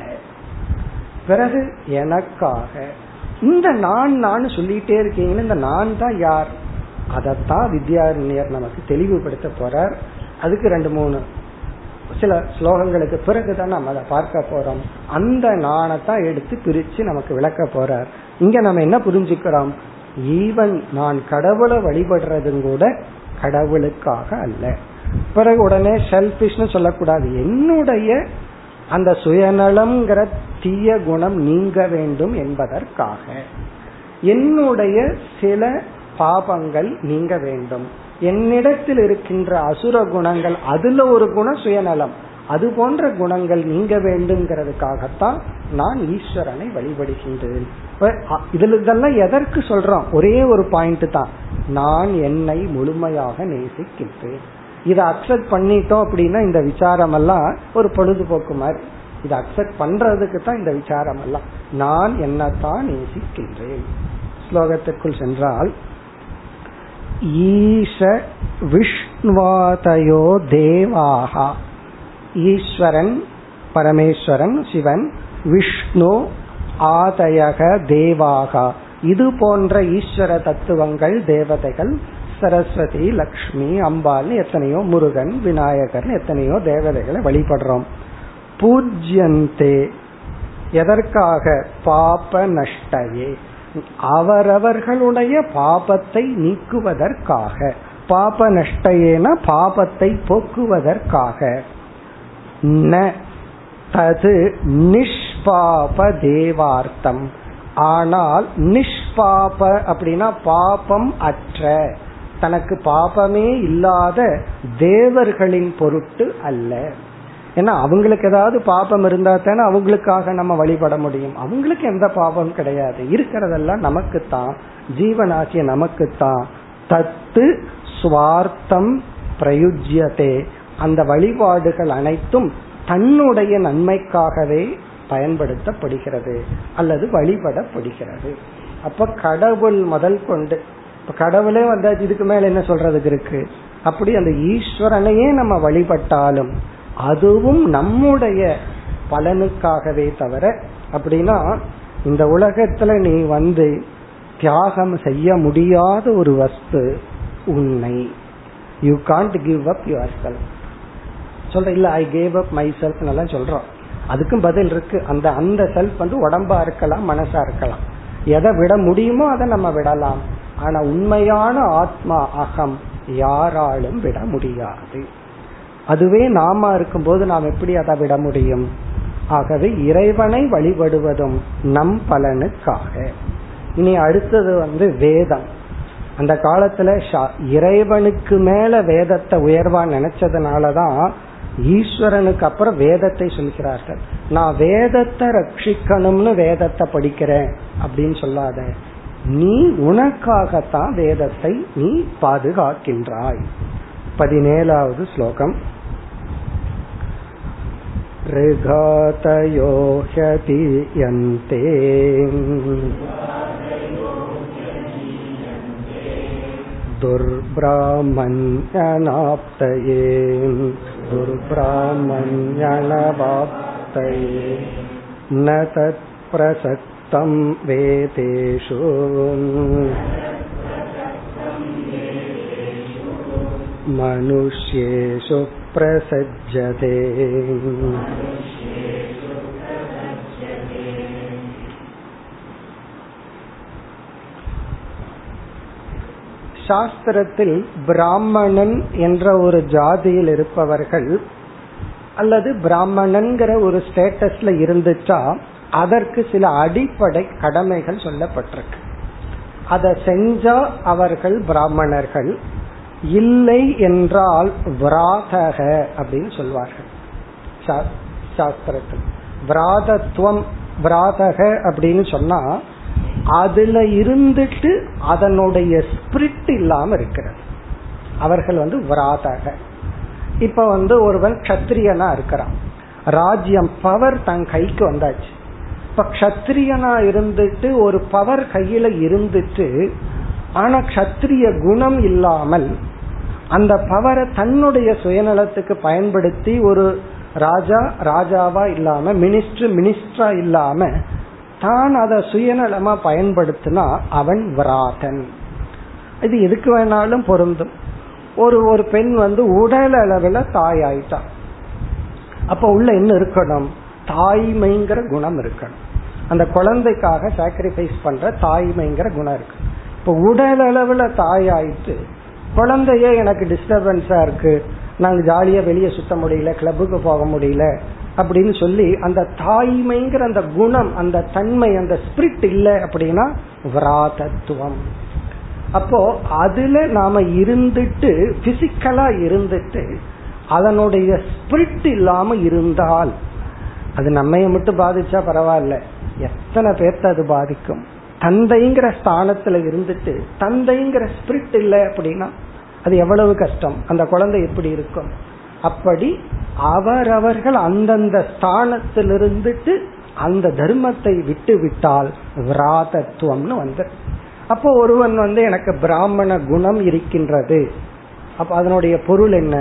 பிறகு எனக்காக. இந்த நான் நான் சொல்லிட்டே இருக்கீங்கன்னு இந்த நான் தான் யார்? அதத்தான் வித்யாரண்யர் நமக்கு தெளிவுபடுத்த போறார். அதுக்கு ரெண்டு மூணு சில ஸ்லோகங்களுக்கு பிறகுதான் நம்ம அதை பார்க்க போறோம். அந்த நாணத்தான் எடுத்து பிரிச்சு நமக்கு விளக்க போறார். இங்க நம்ம என்ன புரிஞ்சுக்கிறோம்? ஈவன் நான் கடவுளை வழிபடுறதும் கூட கடவுளுக்காக அல்ல. பிறகு உடனே செல்பிஷ்னு சொல்லக்கூடாது. என்னுடைய அந்த சுயநலம்ங்கிற தீய குணம் நீங்க வேண்டும் என்பதற்காக. என்னுடைய சில பாபங்கள் நீங்க வேண்டும். என்னிடத்தில் இருக்கின்ற அசுர குணங்கள் அதுல ஒரு குணம் சுயநலம். அது போன்ற குணங்கள் நீங்க வேண்டும்ங்கிறதுக்காகத்தான் நான் ஈஸ்வரனை வழிபடுகின்றேன். இதுல இதெல்லாம் எதற்கு சொல்றோம்? ஒரே ஒரு பாயிண்ட் தான். நான் என்னை முழுமையாக நேசிக்கின்றேன். இதை அக்செப்ட் பண்ணிட்டோம் அப்படின்னா இந்த விசாரம் எல்லாம் ஒரு பொழுதுபோக்கு மாதிரி. இதை அக்செப்ட் பண்றதுக்கு தான் இந்த விசாரம் எல்லாம் நான் என்னத்தான் நேசிக்கின்றேன். ஸ்லோகத்திற்குள் சென்றால் ஈஷ விஷ்ணுவாதயோ தேவாகா ஈஸ்வரன் பரமேஸ்வரன் சிவன் விஷ்ணு ஆதயக தேவாகா. இது போன்ற ஈஸ்வர தத்துவங்கள் தேவதைகள் சரஸ்வதி லக்ஷ்மி அம்பாள் எத்தனையோ முருகன் விநாயகர் எத்தனையோ தேவதைகளை வழிபடுறோம். பூஜ்யந்தே. எதற்காக? பாப நஷ்டையே. அவரவர்களுடைய பாபத்தை நீக்குவதற்காக பாப நஷ்டையேன பாபத்தை போக்குவதற்காக. ந தது நிஷ்பாப தேவார்த்தம். ஆனால் நிஷ்பாப அப்படின்னா பாபம் அற்ற. தனக்கு பாபமே இல்லாத தேவர்களின் பொருட்டு அல்ல. ஏன்னா அவங்களுக்கு ஏதாவது பாபம் இருந்தா தானே அவங்களுக்காக நம்ம வழிபட முடியும். அவங்களுக்கு எந்த பாபம் கிடையாது. இருக்கிறதெல்லாம் நமக்குத்தான். ஜீவனாகிய நமக்குத்தான். தத்து சுவார்த்தம் பிரயுஜ்யதே. அந்த வழிபாடுகள் அனைத்தும் தன்னுடைய நன்மைக்காகவே பயன்படுத்தப்படுகிறது. அல்லது வழிபடப்படுகிறது. அப்ப கடவுள் முதல் கொண்டு இப்ப கடவுளே வந்தாச்சு இதுக்கு மேல என்ன சொல்றதுக்கு இருக்கு? அப்படி அந்த ஈஸ்வரனையே நம்ம வழிபட்டாலும் அதுவும் நம்முடைய பலனுக்காகவே தவிர அப்படின்னா இந்த உலகத்துல நீ வந்து தியாகம் செய்ய முடியாத ஒரு வஸ்து உன்னை. You can't give up yourself சொல்ற இல்ல I gave up my self எல்லாம் சொல்றோம். அதுக்கும் பதில் இருக்கு. அந்த அந்த செல்ஃப் வந்து உடம்பா இருக்கலாம் மனசா இருக்கலாம். எதை விட முடியுமோ அதை நம்ம விடலாம். ஆனா உண்மையான ஆத்மா அகம் யாராலும் விட முடியாது. அதுவே நாம இருக்கும்போது நாம் எப்படி அதை விட முடியும்? ஆகவே இறைவனை வழிபடுவதும் நம் பலனுக்காக. இனி அடுத்தது வந்து வேதம். அந்த காலத்துல இறைவனுக்கு மேல வேதத்தை உயர்வா நினைச்சதுனாலதான் ஈஸ்வரனுக்கு அப்புறம் வேதத்தை சொல்கிறார்கள். நான் வேதத்தை ரட்சிக்கணும்னு வேதத்தை படிக்கிறேன் அப்படின்னு சொல்லாத. நீ உனக்காகத்தான் வேதத்தை நீ பாதுகாக்கின்றாய். பதினேழாவது ஸ்லோகம். ऋघातयो ह्यतीयन्ते दुर्ब्राह्मण्यनाप्तये दुर्ब्राह्मण्यनवाप्तये न तत्प्रसक्तं वेदेषु मनुष्येषु प्रसज्यते சாஸ்திரத்தில் பிராமணன் என்ற ஒரு ஜாதியில் இருப்பவர்கள் அல்லது பிராமணன்கிற ஒரு ஸ்டேட்டஸ்ல இருந்துச்சா அதற்கு சில அடிப்படை கடமைகள் சொல்லப்பட்டிருக்கு அதை செஞ்சா அவர்கள் பிராமணர்கள் இல்லை என்றால் விராதக அப்படின்னு சொல்வார்கள். சாஸ்திரத்தில். விராதத்துவம் விராதக அப்படின்னு சொன்னா அதுல இருந்துட்டு அதனுடைய ஸ்பிரிட் இல்லாம இருக்கிறது. அவர்கள் வந்து விராதக. இப்ப வந்து ஒருவன் கத்திரியனா இருக்கிறான். ராஜ்யம் பவர் தன் கைக்கு வந்தாச்சு. இப்ப கத்திரியனா இருந்துட்டு ஒரு பவர் கையில இருந்துட்டு ஆனா கத்திரிய குணம் இல்லாமல் அந்த பவரை தன்னுடைய சுயநலத்துக்கு பயன்படுத்தி ஒரு ராஜா ராஜாவா இல்லாம மினிஸ்டர் மினிஸ்டரா இல்லாம தான் அதை சுயநலமா பயன்படுத்தினா அவன் விராதன். இது எதுக்கு வேணாலும் பொருந்தும். ஒரு ஒரு பெண் வந்து உடல் அளவில் தாய் ஆயிட்டான் அப்ப உள்ள என்ன இருக்கணும்? தாய்மைங்கிற குணம் இருக்கணும். அந்த குழந்தைக்காக சாக்ரிஃபைஸ் பண்ற தாய்மைங்கிற குணம் இருக்கு. இப்ப உடல் அளவுல தாய் ஆயிட்டு குழந்தையே எனக்கு டிஸ்டர்பன்ஸா இருக்கு. நாங்க ஜாலியா வெளியே சுத்த முடியல கிளப்புக்கு போக முடியல அப்படின்னு சொல்லி அந்த தாய்மைங்கிற அந்த குணம் அந்த தன்மை அந்த ஸ்பிரிட் இல்லை அப்படின்னா விராதத்துவம். அப்போ அதுல நாம இருந்துட்டு பிசிக்கலா இருந்துட்டு அதனுடைய ஸ்பிரிட் இல்லாம இருந்தால் அது நம்மைய மட்டும் பாதிச்சா பரவாயில்ல. எத்தனை பேர்த்த அது பாதிக்கும்? தந்தைங்கிற ஸ்தானத்துல இருந்துட்டு தந்தைங்கிற ஸ்பிரிட் இல்லை அப்படின்னா அது எவ்வளவு கஷ்டம்? அந்த குழந்தை எப்படி இருக்கும்? அப்படி அவரவர்கள் அந்தந்த ஸ்தானத்தில் இருந்துட்டு அந்த தர்மத்தை விட்டு விட்டால் விராதத்துவம்னு வந்து. அப்போ ஒருவன் வந்து எனக்கு பிராமண குணம் இருக்கின்றது. அப்ப அதனுடைய பொருள் என்ன?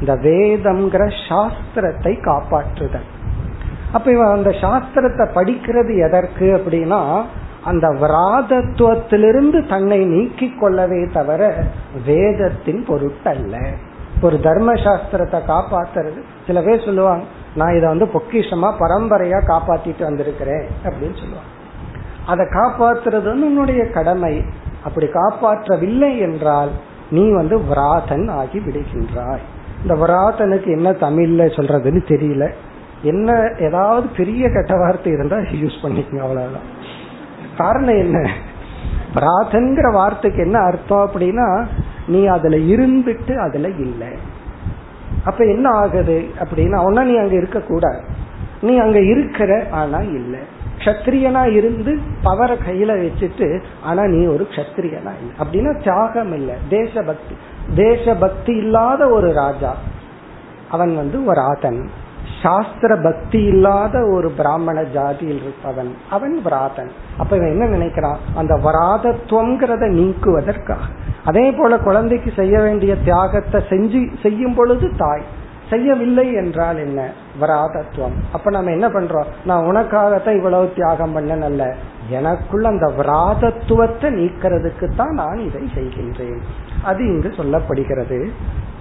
இந்த வேதம்ங்கிற சாஸ்திரத்தை காப்பாற்றுதல். அப்ப இவன் அந்த சாஸ்திரத்தை படிக்கிறது எதற்கு அப்படின்னா அந்த விராதத்துவத்திலிருந்து தன்னை நீக்கிக் கொள்ளவே தவிர வேதத்தின் பொருட்டல்ல. ஒரு தர்ம சாஸ்திரத்தை காப்பாத்துறது. சில பேர் சொல்லுவாங்க நான் இதை வந்து பொக்கிஷமா பரம்பரையா காப்பாத்திட்டு வந்திருக்கிறேன் அப்படின்னு சொல்லுவாங்க. அதை காப்பாத்துறது வந்து உன்னுடைய கடமை. அப்படி காப்பாற்றவில்லை என்றால் நீ வந்து விராதன் ஆகி விடுகின்றாய். இந்த விராதனுக்கு என்ன தமிழ்ல சொல்றதுன்னு தெரியல. என்ன ஏதாவது பெரிய கெட்ட வார்த்தை இருந்தா யூஸ் பண்ணிக்கங்க அவ்வளவுதான். காரணம் என்ன? பிராதன்கிற வார்த்தைக்கு என்ன அர்த்தம் அப்படின்னா நீ அதுல இருந்துட்டு அதுல இல்லை. அப்ப என்ன ஆகுது அப்படின்னா ஒன்னா நீ அங்க இருக்கக்கூடாது நீ அங்க இருக்கிற ஆனா இல்ல. கத்திரியனா இருந்து பவரை கையில வச்சுட்டு ஆனா நீ ஒரு கத்திரியனா இல்லை. அப்படின்னா தியாகம் இல்லை. தேசபக்தி. தேசபக்தி இல்லாத ஒரு ராஜா அவன் வந்து ஒரு ஆதன் சாஸ்திர பக்தி இல்லாத ஒரு பிராமண ஜாதியில் இருப்பவன் அவன் பிராதன் அப்ப இவன் என்ன நினைக்கிறான்? அந்த வராதத்துவங்கிறத நீக்குவதற்காக. அதே போல குழந்தைக்கு செய்ய வேண்டிய தியாகத்தை செஞ்சு செய்யும் பொழுது தாய். செய்யவில்லை என்றால் என்ன? வராதத்துவம். அப்ப நம்ம என்ன பண்றோம்? நான் உனக்காகத்தான் இவ்வளவு தியாகம் பண்ண அல்ல எனக்குள்ள அந்த விராதத்துவத்தை நீக்கிறதுக்கு தான் நான் இதை செய்கின்றேன். அது இங்கு சொல்லப்படுகிறது.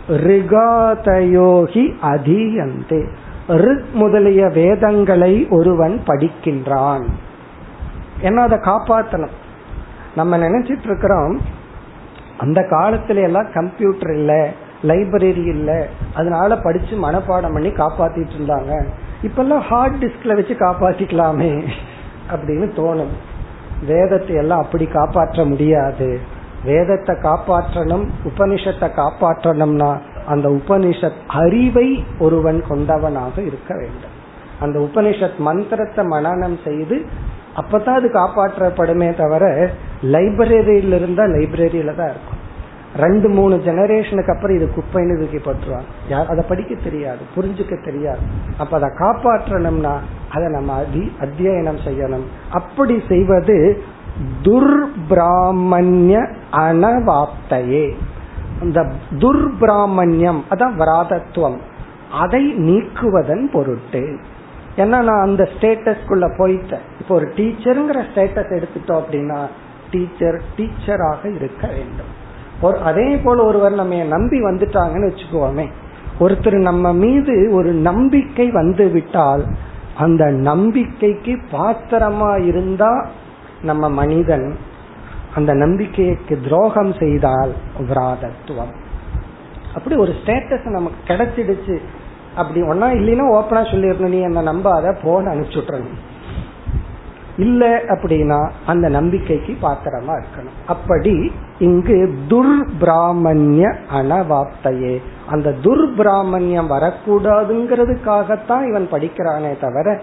ரிகாதயோகி அதியந்தே. ரிக் முதலிய வேதங்களை ஒருவன் படிக்கின்றான். ஏன்னா அதை காப்பாற்றணும் நம்ம நினைச்சிட்டு இருக்கிறோம் அந்த காலத்துல எல்லாம் கம்ப்யூட்டர் இல்ல லைப்ரரி இல்ல அதனால படிச்சு மனப்பாடம் பண்ணி காப்பாத்திட்டு இருந்தாங்க. இப்பெல்லாம் ஹார்ட் டிஸ்க்ல வச்சு காப்பாத்திக்கலாமே அப்படின்னு தோணும். வேதத்தை எல்லாம் அப்படி காப்பாற்ற முடியாது. வேதத்தை காப்பாற்றணும் உபனிஷத்தை காப்பாற்றணும்னா அந்த உபனிஷத் அறிவை ஒருவன் கொண்டவனாக இருக்க வேண்டும். அந்த உபனிஷத் மந்திரத்தை மனநம் செய்து அப்பதான் அது காப்பாற்றப்படுமே தவிர லைப்ரரியில இருந்தா லைப்ரரியில தான் இருக்கும். ரெண்டு மூணு ஜெனரேஷனுக்கு அப்புறம் இது குப்பைன்னு யார் அதை படிக்க தெரியாது புரிஞ்சுக்க தெரியாது. அப்ப அதை காப்பாற்றணும்னா அதை நம்ம அதி அத்தியனம் செய்யணும். அப்படி செய்வது துர்பிராமண்ய அனவாப்தையே இந்த துர்பிராமண்யம் அதான் விராதத்துவம். அதை நீக்குவதன் பொருட்டு. ஏன்னா நான் அந்த ஸ்டேட்டஸ்குள்ள போயிட்டேன். இப்போ ஒரு டீச்சருங்கிற ஸ்டேட்டஸ் எடுத்துட்டோம் அப்படின்னா டீச்சர் டீச்சராக இருக்க வேண்டும். ஒரு அதே போல ஒருவர் நம்ம நம்பி வந்துட்டாங்கன்னு வச்சுக்கோமே. ஒருத்தர் நம்ம மீது ஒரு நம்பிக்கை வந்து விட்டால் அந்த நம்பிக்கைக்கு பாத்திரமா இருந்தா நம்ம மனிதன் அந்த நம்பிக்கைக்கு துரோகம் செய்தால் விராதத்துவம். அப்படி ஒரு ஸ்டேட்டஸ் நமக்கு கிடைச்சிடுச்சு. அப்படி ஒன்னா இல்லைன்னா ஓப்பனா சொல்லிடணும். நீ என்ன நம்பாத போன அனுப்பிச்சுட்றணும் இல்ல அப்படின்னா அந்த நம்பிக்கைக்கு பாத்திரமா இருக்கணும். அப்படி இங்கு துர்பிராமண்ய அனவாப்தையே. அந்த துர்பிராமண்யம் வரக்கூடாதுங்கிறதுக்காகத்தான் இவன் படிக்கிறானே தவிர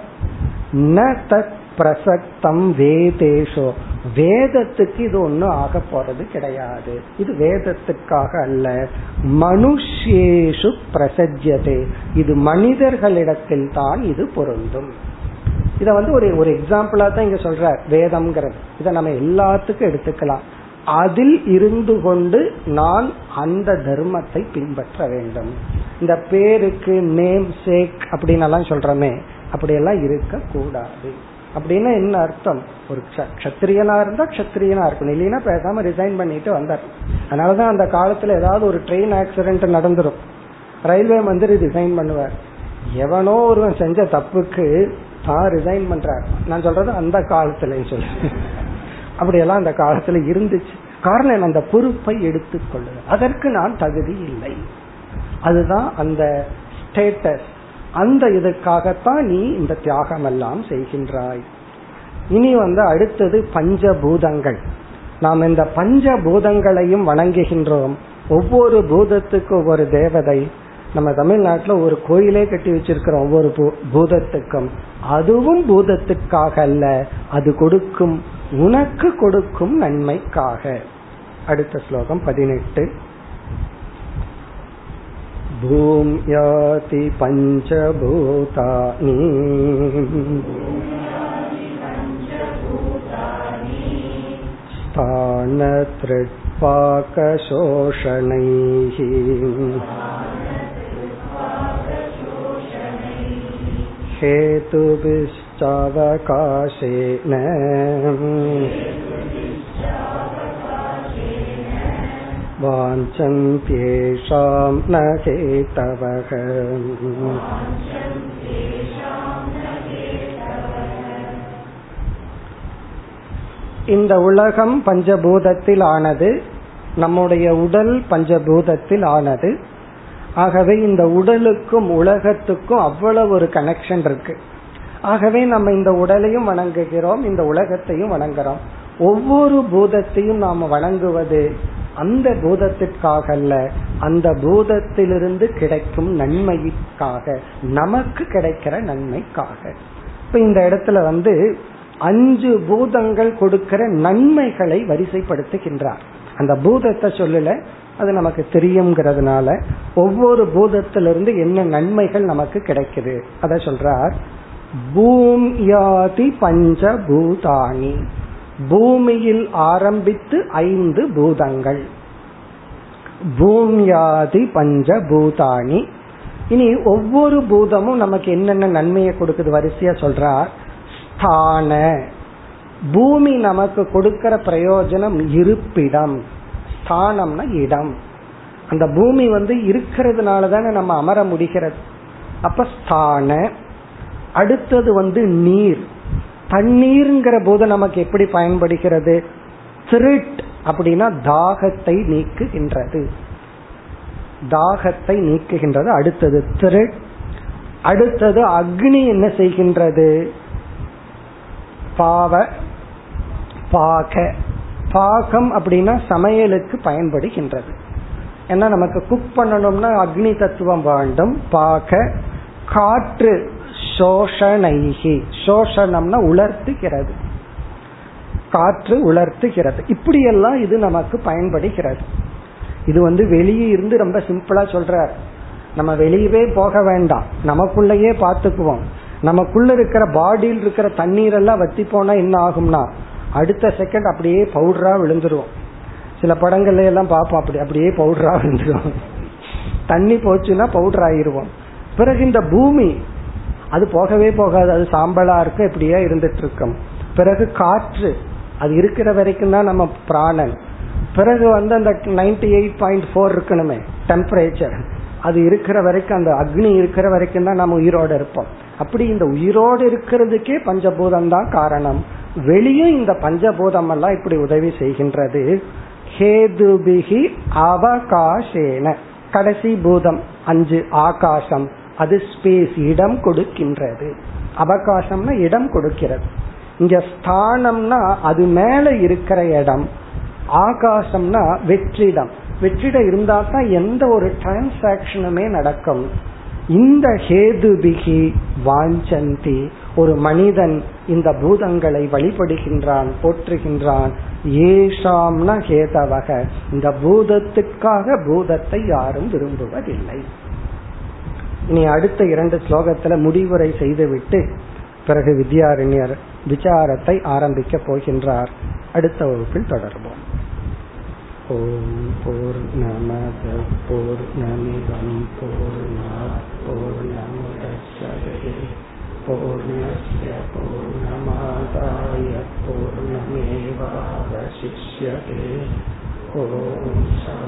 ந தத் பிரசக்தம் வேதேஷோ. வேதத்துக்கு இது ஒன்னும் ஆக போறது கிடையாது. இது வேதத்துக்காக அல்ல. மனுஷேஷு பிரசஜ்யதே. இது மனிதர்களிடத்தில் தான் இது பொருந்தும். இத வந்து ஒரு ஒரு எக்ஸாம்பிளா தான் இங்க சொல்ற வேதம்ங்கிறது. இதை நம்ம எல்லாத்துக்கும் எடுத்துக்கலாம். அதில் இருந்து கொண்டு நான் அந்த தர்மத்தை பின்பற்ற வேண்டும். இந்த பேருக்கு நேம் சேக் அப்படின்னு எல்லாம் சொல்றமே அப்படியெல்லாம் இருக்க கூடாது. அப்படின்னா என்ன அர்த்தம்? ஒரு கஷத்திரியனா இருந்தா கஷத்திரியனா இருக்கணும். இல்லைன்னா பேசாம ரிசைன் பண்ணிட்டு வந்தார். அதனாலதான் அந்த காலத்துல ஏதாவது ஒரு ட்ரெயின் ஆக்சிடென்ட் நடந்துரும். ரயில்வே மந்திரி ரிசைன் பண்ணுவார். எவனோ ஒருவன் செஞ்ச தப்புக்கு தான் ரிசைன் பண்றார். நான் சொல்றது அந்த காலத்துலன்னு சொல்றேன் அப்படியெல்லாம் அந்த காலத்துல இருந்துச்சு. காரணம் அந்த பொறுப்பை எடுத்துக்கொள்ளுது அதற்கு நான் தகுதி இல்லை. அதுதான் அந்த ஸ்டேட்டஸ் அந்த இதுக்காகத்தான் நீ இந்த தியாகம் எல்லாம் செய்கின்றாய். இனி வந்து அடுத்தது பஞ்சபூதங்கள். நாம் இந்த பஞ்சபூதங்களையும் வணங்குகின்றோம். ஒவ்வொரு பூதத்துக்கு ஒவ்வொரு தேவதை. நம்ம தமிழ்நாட்டில் ஒரு கோயிலே கட்டி வச்சிருக்கிறோம் ஒவ்வொரு பூதத்துக்கும். அதுவும் பூதத்துக்காக அல்ல அது கொடுக்கும் உனக்கு கொடுக்கும் நன்மைக்காக. அடுத்த ஸ்லோகம் பதினெட்டு. भूम्याति पञ्चभूतानि स्थानतृट्पाकशोषणैः हेतुभिश्चावकाशेन वाञ्छन्त्येषां न हेतवः இந்த உலகம் பஞ்சபூதத்தில் ஆனது நம்முடைய உடல் பஞ்சபூதத்தில் ஆனது ஆகவே இந்த உடலுக்கும் உலகத்துக்கும் அவ்வளவு ஒரு கனெக்ஷன் இருக்கு ஆகவே நம்ம இந்த உடலையும் வணங்குகிறோம் இந்த உலகத்தையும் வணங்குறோம் ஒவ்வொரு பூதத்தையும் நாம் வணங்குவது அந்த பூதத்திற்காக அல்ல அந்த பூதத்திலிருந்து கிடைக்கும் நன்மைக்காக நமக்கு கிடைக்கிற நன்மைக்காக. இப்ப இந்த இடத்துல வந்து அஞ்சு பூதங்கள் கொடுக்கிற நன்மைகளை வரிசைப்படுத்துகின்றார். அந்த பூதத்தை சொல்லல அது நமக்கு தெரியுங்கிறதுனால ஒவ்வொரு பூதத்திலிருந்து என்ன நன்மைகள் நமக்கு கிடைக்குது. அத சொல்றார் பூம்யாதி பஞ்சபூதானி பூமியில் ஆரம்பித்து ஐந்து பூதங்கள். பூம்யாதி பஞ்ச பூதானி இனி ஒவ்வொரு பூதமும் நமக்கு என்னென்ன நன்மையை கொடுக்குது? வரிசையா சொல்றார். ஸ்தான. பூமி நமக்கு கொடுக்கிற பிரயோஜனம் இருப்பிடம். ஸ்தானம்னா இடம். அந்த பூமி வந்து இருக்கிறதுனால தானே நம்ம அமர முடிகிறது. அப்ப ஸ்தான. அடுத்தது வந்து நீர். தண்ணீர்ங்கிற போது நமக்கு எப்படி பயன்படுகிறது? திருட் அப்படின்னா தாகத்தை நீக்குகின்றது. தாகத்தை நீக்குகின்றது. அடுத்தது திருட் அடுத்தது அக்னி என்ன செய்கின்றது? பாவ பாக. பாகம் அப்படின்னா சமையலுக்கு பயன்படுகின்றது. ஏன்னா நமக்கு குக் பண்ணணும்னா அக்னி தத்துவம் வேண்டும். பாக காற்று சோஷனைகி சோஷனம்னா உலர்த்துகிறது. காற்று உலர்த்துகிறது. இப்படியெல்லாம் இது நமக்கு பயன்படுகிறது. இது வந்து வெளியே இருந்து ரொம்ப சிம்பிளா சொல்றார். நம்ம வெளியவே போக வேண்டாம். நமக்குள்ளேயே பார்த்துக்குவோம். நமக்குள்ள இருக்கிற பாடியில் இருக்கிற தண்ணீர் எல்லாம் வத்தி போனா என்ன ஆகும்னா அடுத்த செகண்ட் அப்படியே பவுடரா விழுந்துருவோம். சில படங்கள்ல எல்லாம் பார்ப்போம். அப்படி அப்படியே பவுடரா விழுந்துருவோம். தண்ணி போச்சுன்னா பவுடர் ஆயிருவோம். பிறகு இந்த பூமி அது போகவே போகாது. அது சாம்பலா இருக்க இப்படியே இருந்துட்டு இருக்கும் பிறகு காற்று. அது இருக்கிற வரைக்கும் தான் நம்ம பிராணன். பிறகு வந்து அந்த நைன்டி எயிட் பாயிண்ட் ஃபோர் இருக்கணுமே டெம்பரேச்சர் அது இருக்கிற வரைக்கும் அந்த அக்னி இருக்கிற வரைக்கும் தான் நம்ம உயிரோடு இருப்போம். அப்படி இந்த உயிரோடு இருக்கிறதுக்கே பஞ்சபூதம் தான் காரணம். வெளியும் இந்த பஞ்சபூதம் எல்லாம் இப்படி உதவி செய்கின்றது. ஹேதுபிகி அவகாசேன. கடைசி பூதம் அஞ்சு ஆகாசம். அது ஸ்பேஸ் இடம் கொடுக்கின்றது. அவகாசம்னா இடம் கொடுக்கிறது. இங்க ஸ்தானம்னா அது மேல இருக்கிற இடம். ஆகாசம்னா வெற்றிடம். வெற்றிடம் இருந்தா தான் எந்த ஒரு டிரான்சாக்சனுமே நடக்கும். இந்த ஹேதுபிகி வாஞ்சந்தி ஒரு மனிதன் இந்த பூதங்களை வழிபடுகின்றான் போற்றுகின்றான். ஏஷாம்னா ஹேதவக. இந்த பூதத்துக்காக பூதத்தை யாரும் விரும்புவதில்லை. இனி அடுத்த இரண்டு ஸ்லோகத்துல முடிவுரை செய்துவிட்டு பிறகு வித்யாரண்யர் விசாரத்தை ஆரம்பிக்க போகின்றார். அடுத்த வகுப்பில் தொடர்போம் ஓம் போர் நமத போர் நமிதம் போர் பூர்ணமுதச்சதே. பூர்ணஸ்ய பூர்ணமாதாய பூர்ணமேவாவசிஷ்யதே. ஓம் சா